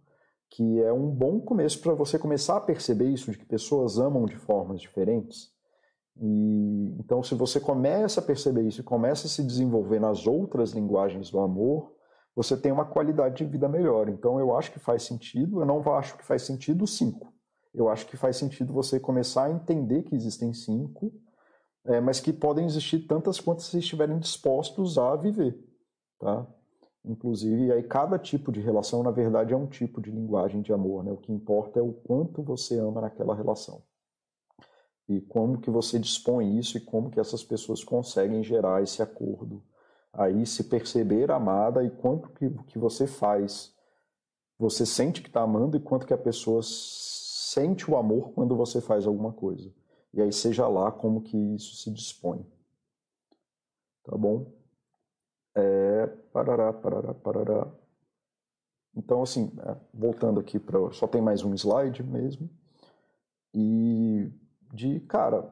que é um bom começo para você começar a perceber isso, de que pessoas amam de formas diferentes. E, então, se você começa a perceber isso e começa a se desenvolver nas outras linguagens do amor, você tem uma qualidade de vida melhor. Então, eu acho que faz sentido, eu não acho que faz sentido cinco. Eu acho que faz sentido você começar a entender que existem cinco é, mas que podem existir tantas quantas vocês estiverem dispostos a viver, tá? Inclusive, aí cada tipo de relação, na verdade, é um tipo de linguagem de amor, né? O que importa é o quanto você ama naquela relação. E como que você dispõe isso e como que essas pessoas conseguem gerar esse acordo. Aí se perceber amada e quanto que, que você faz. Você sente que está amando e quanto que a pessoa sente o amor quando você faz alguma coisa. E aí seja lá como que isso se dispõe. Tá bom? É, parará, parará, parará. Então, assim, é, voltando aqui para. Só tem mais um slide mesmo. E de, cara,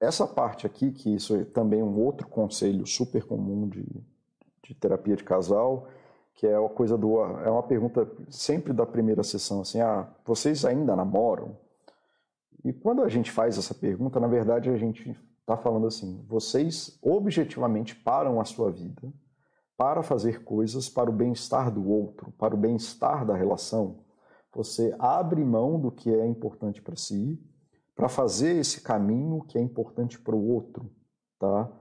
essa parte aqui, que isso é também um outro conselho super comum de, de terapia de casal, que é a coisa do. É uma pergunta sempre da primeira sessão, assim, ah, vocês ainda namoram? E quando a gente faz essa pergunta, na verdade a gente está falando assim: vocês objetivamente param a sua vida para fazer coisas para o bem-estar do outro, para o bem-estar da relação. Você abre mão do que é importante para si para fazer esse caminho que é importante para o outro, tá?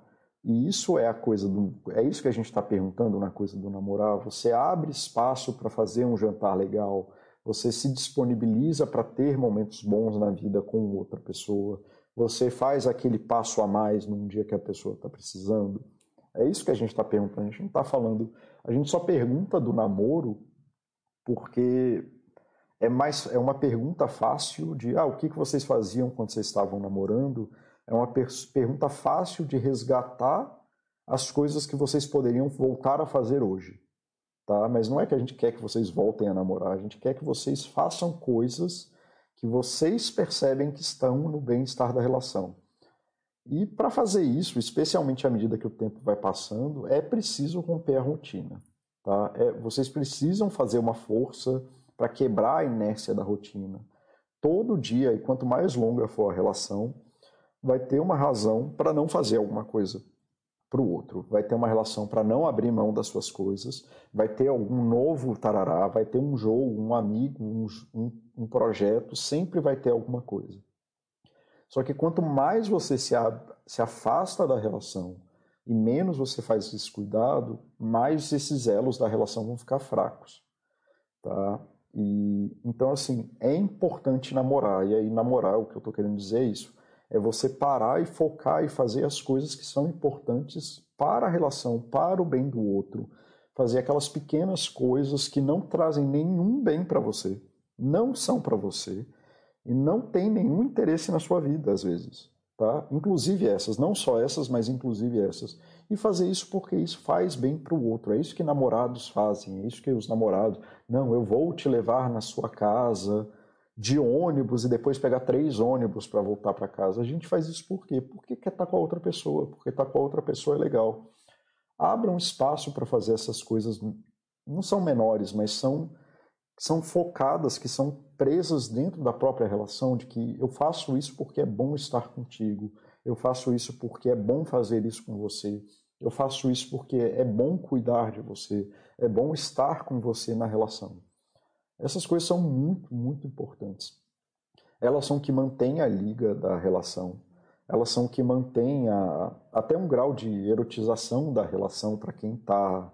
E isso é a coisa do, é isso que a gente está perguntando na coisa do namorar. Você abre espaço para fazer um jantar legal, você se disponibiliza para ter momentos bons na vida com outra pessoa, você faz aquele passo a mais num dia que a pessoa está precisando. É isso que a gente está perguntando. A gente não está falando. A gente só pergunta do namoro porque é mais é uma pergunta fácil de ah, o que, que vocês faziam quando vocês estavam namorando. É uma per pergunta fácil de resgatar as coisas que vocês poderiam voltar a fazer hoje tá? Mas não é que a gente quer que vocês voltem a namorar, a gente quer que vocês façam coisas que vocês percebem que estão no bem-estar da relação. E para fazer isso, especialmente à medida que o tempo vai passando, é preciso romper a rotina. Tá? É, vocês precisam fazer uma força para quebrar a inércia da rotina. Todo dia, e quanto mais longa for a relação, vai ter uma razão para não fazer alguma coisa para o outro, vai ter uma relação para não abrir mão das suas coisas, vai ter algum novo tarará, vai ter um jogo, um amigo, um, um, um projeto, sempre vai ter alguma coisa. Só que quanto mais você se, se afasta da relação e menos você faz esse cuidado, mais esses elos da relação vão ficar fracos. Tá? E, então, assim, é importante namorar. E aí, namorar, o que eu estou querendo dizer é isso é você parar e focar e fazer as coisas que são importantes para a relação, para o bem do outro. Fazer aquelas pequenas coisas que não trazem nenhum bem para você, não são para você e não tem nenhum interesse na sua vida, às vezes. Tá? Inclusive essas, não só essas, mas inclusive essas. E fazer isso porque isso faz bem para o outro. É isso que namorados fazem, é isso que os namorados. Não, eu vou te levar na sua casa, de ônibus e depois pegar três ônibus para voltar para casa. A gente faz isso por quê? Porque quer estar tá com a outra pessoa, porque estar tá com a outra pessoa é legal. Abra um espaço para fazer essas coisas, não são menores, mas são são focadas, que são presas dentro da própria relação, de que eu faço isso porque é bom estar contigo, eu faço isso porque é bom fazer isso com você, eu faço isso porque é bom cuidar de você, é bom estar com você na relação. Essas coisas são muito, muito importantes. Elas são que mantêm a liga da relação. Elas são que mantêm a, até um grau de erotização da relação para quem está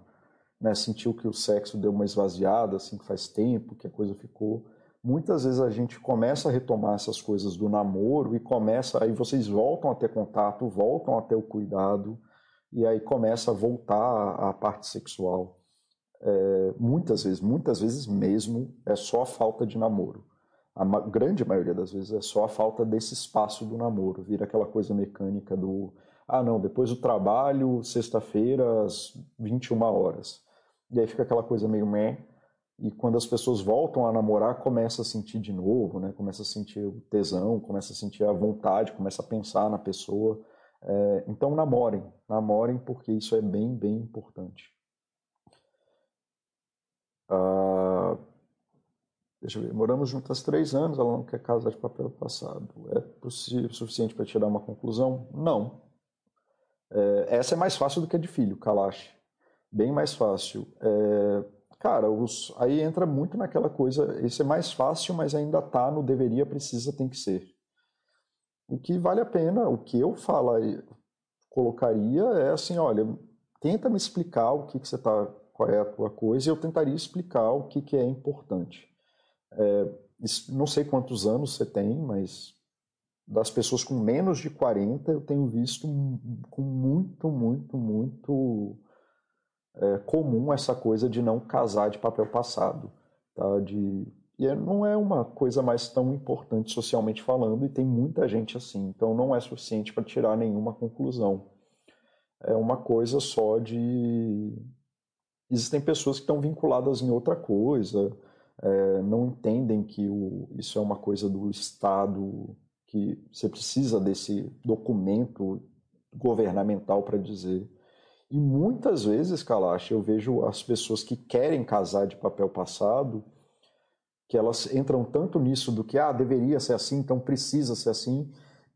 né, sentiu que o sexo deu uma esvaziada, assim, que faz tempo que a coisa ficou. Muitas vezes a gente começa a retomar essas coisas do namoro e começa, aí vocês voltam a ter contato, voltam a ter o cuidado, e aí começa a voltar à parte sexual. É, muitas vezes, muitas vezes mesmo, é só a falta de namoro. A ma grande maioria das vezes é só a falta desse espaço do namoro. Vira aquela coisa mecânica do, ah não, depois do trabalho, sexta-feira, às 21 horas. E aí fica aquela coisa meio meh. E quando as pessoas voltam a namorar, começa a sentir de novo, né? Começa a sentir o tesão, começa a sentir a vontade, começa a pensar na pessoa. É, então namorem, namorem porque isso é bem, bem importante. Ah, deixa eu ver, moramos juntas três anos, ela não quer casar de papel passado. É possível, suficiente para tirar uma conclusão? Não. É, essa é mais fácil do que a de filho, Kalash bem mais fácil. É, cara, os, aí entra muito naquela coisa, esse é mais fácil, mas ainda tá no deveria, precisa, tem que ser. O que vale a pena, o que eu falo, colocaria é assim, olha, tenta me explicar o que, que você tá, qual é a tua coisa, e eu tentaria explicar o que, que é importante. É, não sei quantos anos você tem, mas das pessoas com menos de 40 eu tenho visto com muito, muito, muito é comum essa coisa de não casar de papel passado. Tá? De, e é, não é uma coisa mais tão importante socialmente falando, e tem muita gente assim, então não é suficiente para tirar nenhuma conclusão. É uma coisa só de. Existem pessoas que estão vinculadas em outra coisa, é, não entendem que o, isso é uma coisa do Estado, que você precisa desse documento governamental para dizer. E muitas vezes, Kalash, eu vejo as pessoas que querem casar de papel passado, que elas entram tanto nisso do que, ah, deveria ser assim, então precisa ser assim,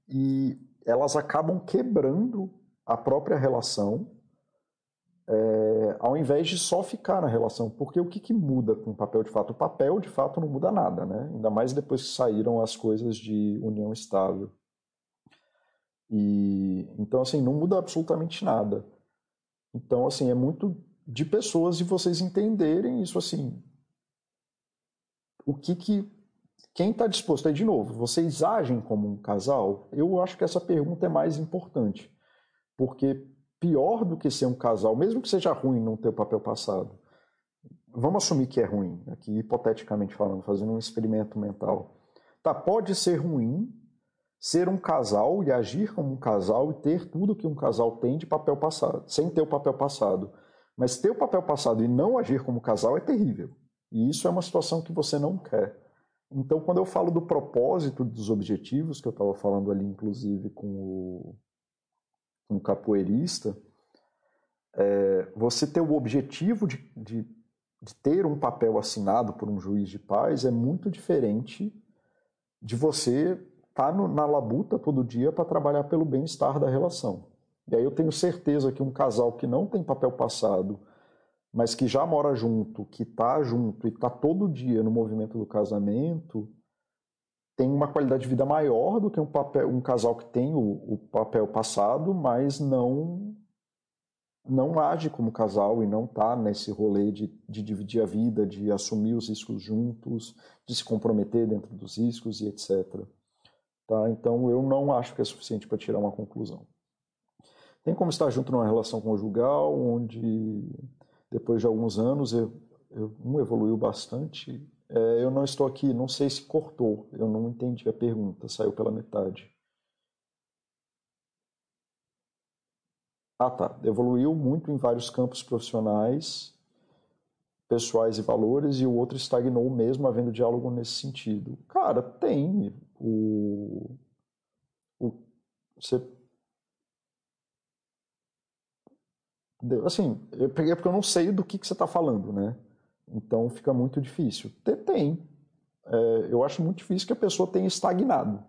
e elas acabam quebrando a própria relação, é, ao invés de só ficar na relação. Porque o que, que muda com o papel de fato? O papel de fato não muda nada, né? Ainda mais depois que saíram as coisas de união estável. E então assim não muda absolutamente nada. Então, assim, é muito de pessoas e vocês entenderem isso assim. O que que. Quem está disposto? Aí, de novo, vocês agem como um casal? Eu acho que essa pergunta é mais importante. Porque pior do que ser um casal, mesmo que seja ruim não ter o papel passado, vamos assumir que é ruim, aqui hipoteticamente falando, fazendo um experimento mental. Tá, pode ser ruim ser um casal e agir como um casal e ter tudo que um casal tem de papel passado, sem ter o papel passado. Mas ter o papel passado e não agir como casal é terrível. E isso é uma situação que você não quer. Então, quando eu falo do propósito dos objetivos, que eu estava falando ali, inclusive, com o, com o capoeirista, é, você ter o objetivo de, de, de ter um papel assinado por um juiz de paz é muito diferente de você tá na labuta todo dia para trabalhar pelo bem-estar da relação. E aí eu tenho certeza que um casal que não tem papel passado, mas que já mora junto, que está junto e está todo dia no movimento do casamento, tem uma qualidade de vida maior do que um, papel, um casal que tem o, o papel passado, mas não não age como casal e não está nesse rolê de, de dividir a vida, de assumir os riscos juntos, de se comprometer dentro dos riscos e etc. Tá? Então eu não acho que é suficiente para tirar uma conclusão. Tem como estar junto numa relação conjugal onde depois de alguns anos eu, eu, um evoluiu bastante. É, eu não estou aqui, não sei se cortou, eu não entendi a pergunta, saiu pela metade. Ah, tá. Evoluiu muito em vários campos profissionais, pessoais e valores, e o outro estagnou mesmo, havendo diálogo nesse sentido. Cara, tem o, o você assim, eu peguei porque eu não sei do que, que você está falando, né? Então fica muito difícil. Tem. É, eu acho muito difícil que a pessoa tenha estagnado.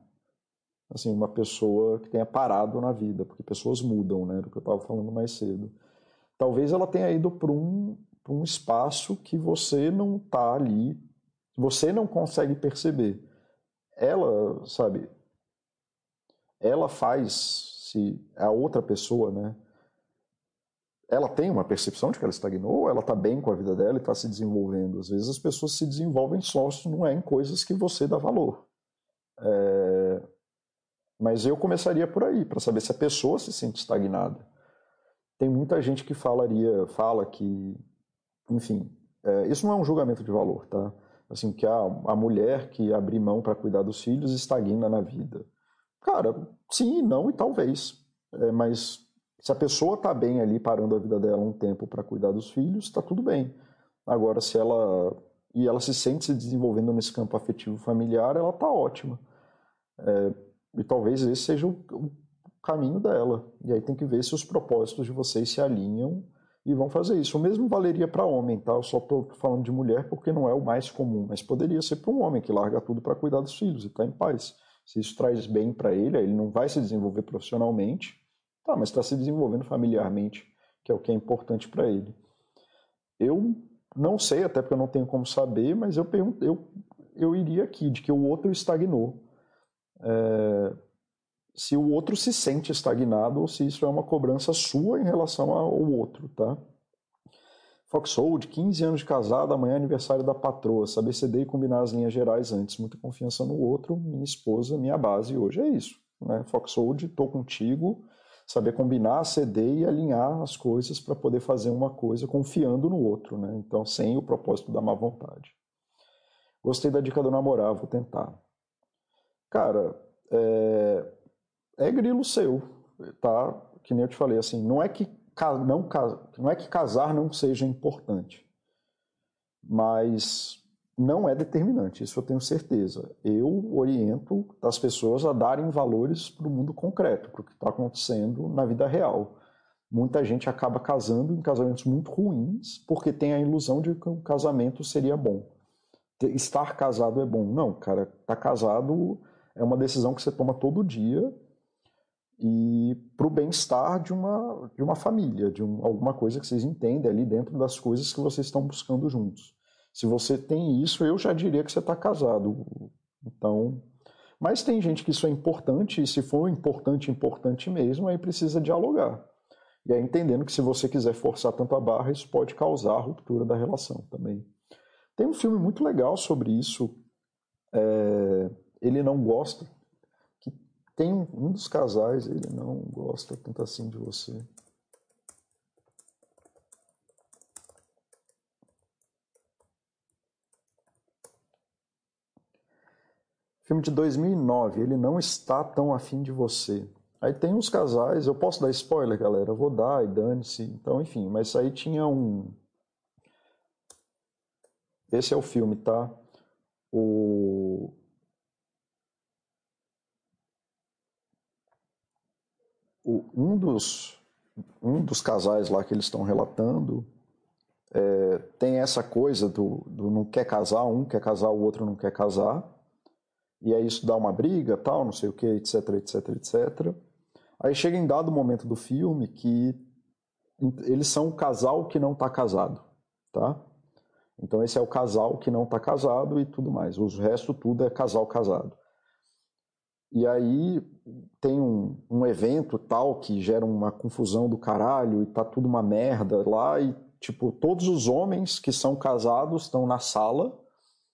Assim, uma pessoa que tenha parado na vida, porque pessoas mudam, né? Do que eu estava falando mais cedo. Talvez ela tenha ido para um, um espaço que você não está ali, você não consegue perceber. Ela, sabe, ela faz, se a outra pessoa, né? ela tem uma percepção de que ela estagnou, ela está bem com a vida dela e está se desenvolvendo. Às vezes as pessoas se desenvolvem só não é em coisas que você dá valor. É... Mas eu começaria por aí, para saber se a pessoa se sente estagnada. Tem muita gente que falaria, fala que, enfim, é... isso não é um julgamento de valor, tá? Assim, que a, a mulher que abrir mão para cuidar dos filhos estagna na vida. Cara, sim, não e talvez. É, mas se a pessoa está bem ali, parando a vida dela um tempo para cuidar dos filhos, está tudo bem. Agora, se ela. E ela se sente se desenvolvendo nesse campo afetivo familiar, ela está ótima. É, e talvez esse seja o, o caminho dela. E aí tem que ver se os propósitos de vocês se alinham e vão fazer isso. O mesmo valeria para homem, tá? Eu só estou falando de mulher porque não é o mais comum, mas poderia ser para um homem que larga tudo para cuidar dos filhos e está em paz. Se isso traz bem para ele, ele não vai se desenvolver profissionalmente, Tá, mas está se desenvolvendo familiarmente, que é o que é importante para ele. Eu não sei, até porque eu não tenho como saber, mas eu, pergunto, eu, eu iria aqui, de que o outro estagnou. É, se o outro se sente estagnado ou se isso é uma cobrança sua em relação ao outro, tá? Foxhold, 15 anos de casado, amanhã é aniversário da patroa, saber ceder e combinar as linhas gerais antes, muita confiança no outro, minha esposa, minha base hoje é isso, né? Foxhold, tô contigo, saber combinar, ceder e alinhar as coisas para poder fazer uma coisa confiando no outro, né? Então, sem o propósito da má vontade. Gostei da dica do namorar, vou tentar. Cara, é, é grilo seu, tá? Que nem eu te falei, assim, não é que não, não é que casar não seja importante, mas não é determinante, isso eu tenho certeza. Eu oriento as pessoas a darem valores para o mundo concreto, para o que está acontecendo na vida real. Muita gente acaba casando em casamentos muito ruins porque tem a ilusão de que o casamento seria bom. Estar casado é bom. Não, cara, estar tá casado é uma decisão que você toma todo dia e para o bem-estar de uma, de uma família, de um, alguma coisa que vocês entendem ali dentro das coisas que vocês estão buscando juntos. Se você tem isso, eu já diria que você está casado. Então, mas tem gente que isso é importante, e se for importante, importante mesmo, aí precisa dialogar. E aí entendendo que se você quiser forçar tanto a barra, isso pode causar a ruptura da relação também. Tem um filme muito legal sobre isso. É, ele não gosta. Tem um dos casais, ele não gosta tanto assim de você. Filme de 2009, ele não está tão afim de você. Aí tem uns casais, eu posso dar spoiler, galera? Eu vou dar e dane-se. Então, enfim, mas aí tinha um. Esse é o filme, tá? O. o um, dos, um dos casais lá que eles estão relatando é, tem essa coisa do, do não quer casar, um quer casar, o outro não quer casar e aí isso dá uma briga, tal, não sei o que, etc, etc, etc. Aí chega em dado momento do filme que eles são o casal que não está casado, tá? Então esse é o casal que não está casado e tudo mais. O resto tudo é casal casado. E aí tem um, um evento tal que gera uma confusão do caralho e tá tudo uma merda lá e tipo todos os homens que são casados estão na sala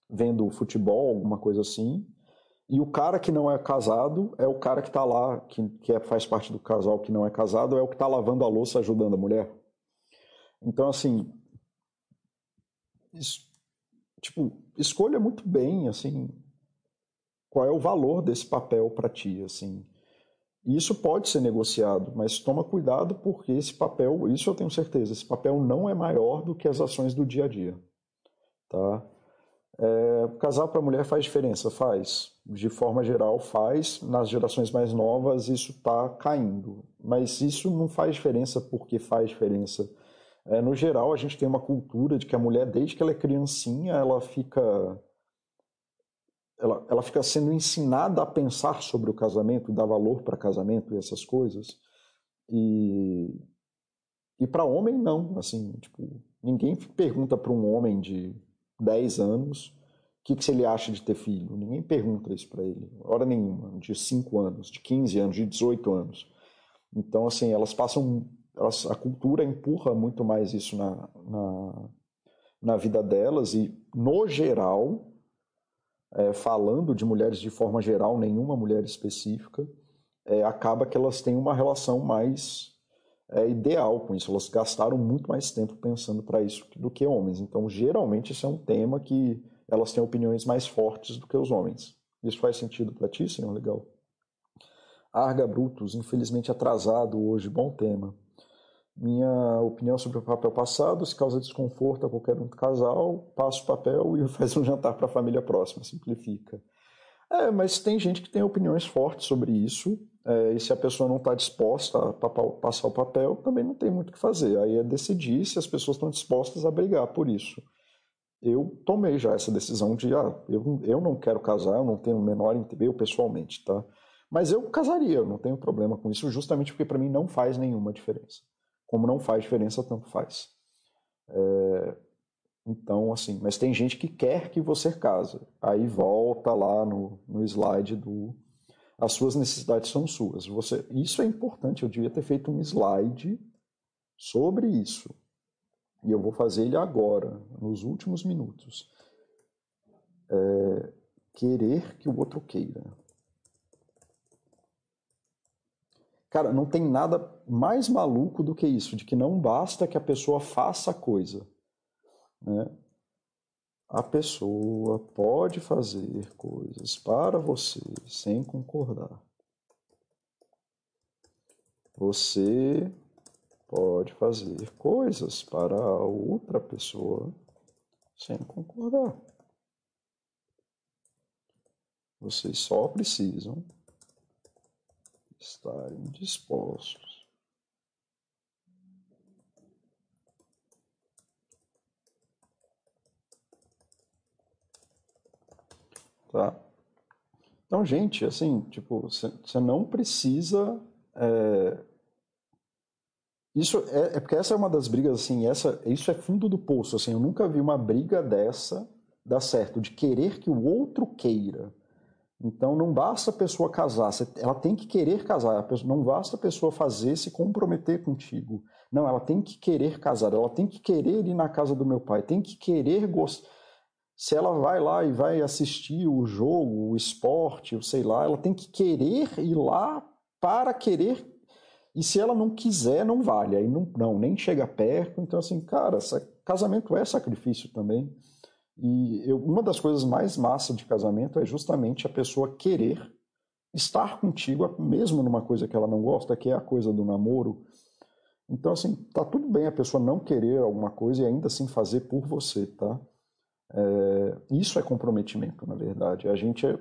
vendo futebol, alguma coisa assim. E o cara que não é casado é o cara que está lá, que, que é, faz parte do casal que não é casado, é o que está lavando a louça ajudando a mulher. Então, assim. Es, tipo, escolha muito bem, assim. Qual é o valor desse papel para ti, assim. Isso pode ser negociado, mas toma cuidado porque esse papel, isso eu tenho certeza, esse papel não é maior do que as ações do dia a dia. Tá? É, casal para mulher faz diferença? Faz. De forma geral, faz. Nas gerações mais novas, isso está caindo. Mas isso não faz diferença porque faz diferença. É, no geral, a gente tem uma cultura de que a mulher, desde que ela é criancinha, ela fica ela, ela fica sendo ensinada a pensar sobre o casamento, dar valor para casamento e essas coisas. E, e para homem, não. Assim, tipo, ninguém pergunta para um homem de 10 anos o que, que ele acha de ter filho. Ninguém pergunta isso para ele. Hora nenhuma. De 5 anos, de 15 anos, de 18 anos. Então, assim, elas passam. Elas, a cultura empurra muito mais isso na, na, na vida delas e, no geral, é, falando de mulheres de forma geral, nenhuma mulher específica, é, acaba que elas têm uma relação mais é, ideal com isso. Elas gastaram muito mais tempo pensando para isso do que homens. Então, geralmente, isso é um tema que elas têm opiniões mais fortes do que os homens. Isso faz sentido para ti, senhor? Legal. Arga Brutus, infelizmente atrasado hoje, bom tema. Minha opinião sobre o papel passado, se causa desconforto a qualquer um casal, passa o papel e (laughs) faz um jantar para a família próxima, simplifica. É, mas tem gente que tem opiniões fortes sobre isso, é, e se a pessoa não está disposta a passar o papel, também não tem muito o que fazer. Aí é decidir se as pessoas estão dispostas a brigar por isso. Eu tomei já essa decisão de, ah, eu, eu não quero casar, eu não tenho o menor interesse, eu pessoalmente, tá? Mas eu casaria, eu não tenho problema com isso, justamente porque para mim não faz nenhuma diferença. Como não faz diferença, tanto faz. É, então, assim, mas tem gente que quer que você case. Aí volta lá no, no slide do as suas necessidades são suas. Você, isso é importante. Eu devia ter feito um slide sobre isso. E eu vou fazer ele agora, nos últimos minutos. É, querer que o outro queira. Cara, não tem nada mais maluco do que isso, de que não basta que a pessoa faça a coisa. Né? A pessoa pode fazer coisas para você sem concordar. Você pode fazer coisas para a outra pessoa sem concordar. Vocês só precisam estarem dispostos. Tá? Então, gente, assim, tipo, você não precisa. É... Isso é, é, porque essa é uma das brigas, assim, essa, isso é fundo do poço, assim, eu nunca vi uma briga dessa dar certo, de querer que o outro queira. Então não basta a pessoa casar, ela tem que querer casar, não basta a pessoa fazer se comprometer contigo. Não, ela tem que querer casar, ela tem que querer ir na casa do meu pai, tem que querer gostar. Se ela vai lá e vai assistir o jogo, o esporte, sei lá, ela tem que querer ir lá para querer. E se ela não quiser, não vale. Aí não, não nem chega perto. Então, assim, cara, casamento é sacrifício também. E eu, uma das coisas mais massa de casamento é justamente a pessoa querer estar contigo, mesmo numa coisa que ela não gosta, que é a coisa do namoro. Então, assim, tá tudo bem a pessoa não querer alguma coisa e ainda assim fazer por você, tá? É, isso é comprometimento, na verdade. A gente é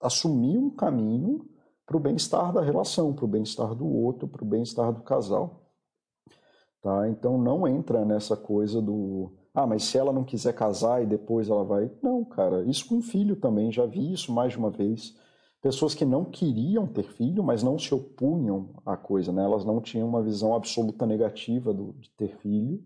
assumir um caminho para o bem-estar da relação, para o bem-estar do outro, para o bem-estar do casal. Tá? Então não entra nessa coisa do ah, mas se ela não quiser casar e depois ela vai. Não, cara, isso com filho também, já vi isso mais de uma vez. Pessoas que não queriam ter filho, mas não se opunham à coisa, né? Elas não tinham uma visão absoluta negativa do, de ter filho.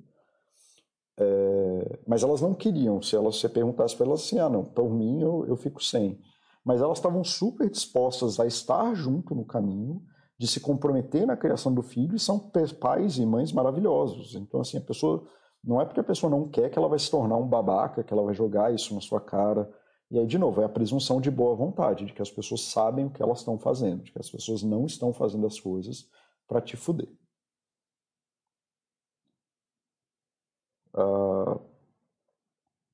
É, mas elas não queriam. Se elas se perguntasse para elas assim, ah, não, por mim eu, eu fico sem. Mas elas estavam super dispostas a estar junto no caminho, de se comprometer na criação do filho, e são pais e mães maravilhosos. Então, assim, a pessoa não é porque a pessoa não quer que ela vai se tornar um babaca, que ela vai jogar isso na sua cara. E aí, de novo, é a presunção de boa vontade, de que as pessoas sabem o que elas estão fazendo, de que as pessoas não estão fazendo as coisas para te fuder. Uh,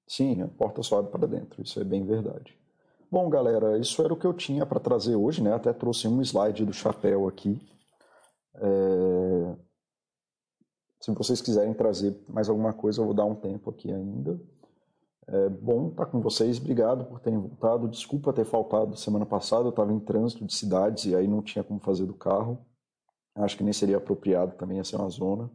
sim, a porta sobe para dentro, isso é bem verdade. Bom, galera, isso era o que eu tinha para trazer hoje, né? Até trouxe um slide do chapéu aqui. É... Se vocês quiserem trazer mais alguma coisa, eu vou dar um tempo aqui ainda. É bom estar com vocês, obrigado por terem voltado. Desculpa ter faltado semana passada, eu estava em trânsito de cidades e aí não tinha como fazer do carro. Acho que nem seria apropriado também, ia ser uma zona.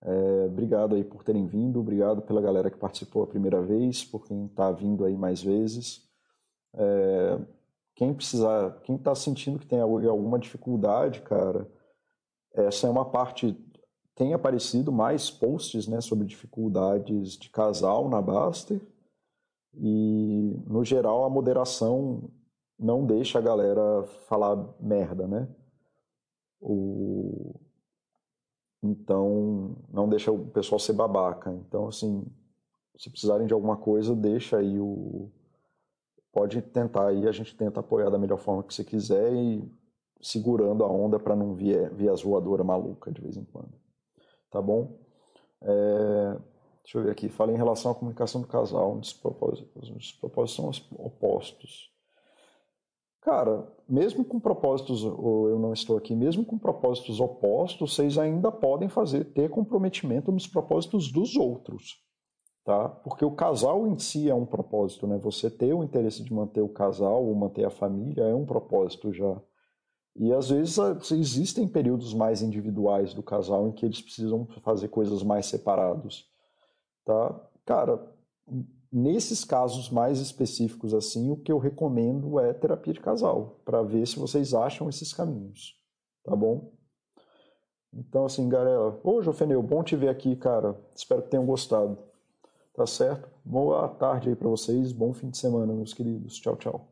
É, obrigado aí por terem vindo, obrigado pela galera que participou a primeira vez, por quem está vindo aí mais vezes. É, quem precisar, quem está sentindo que tem alguma dificuldade, cara, essa é uma parte. Tem aparecido mais posts né, sobre dificuldades de casal na Baster. E, no geral, a moderação não deixa a galera falar merda, né? O... Então, não deixa o pessoal ser babaca. Então, assim, se precisarem de alguma coisa, deixa aí o. Pode tentar aí, a gente tenta apoiar da melhor forma que você quiser e segurando a onda para não vir, vir as voadoras maluca de vez em quando. Tá bom? É... Deixa eu ver aqui. Fala em relação à comunicação do casal. Os propósitos são opostos. Cara, mesmo com propósitos, ou eu não estou aqui, mesmo com propósitos opostos, vocês ainda podem fazer, ter comprometimento nos propósitos dos outros, tá? Porque o casal em si é um propósito, né? Você ter o interesse de manter o casal ou manter a família é um propósito já. E às vezes existem períodos mais individuais do casal em que eles precisam fazer coisas mais separados, tá? Cara, Nesses casos mais específicos assim, o que eu recomendo é terapia de casal, para ver se vocês acham esses caminhos, tá bom? Então assim, galera, ô Jofeneu, bom te ver aqui, cara. Espero que tenham gostado. Tá certo? Boa tarde aí para vocês, bom fim de semana, meus queridos. Tchau, tchau.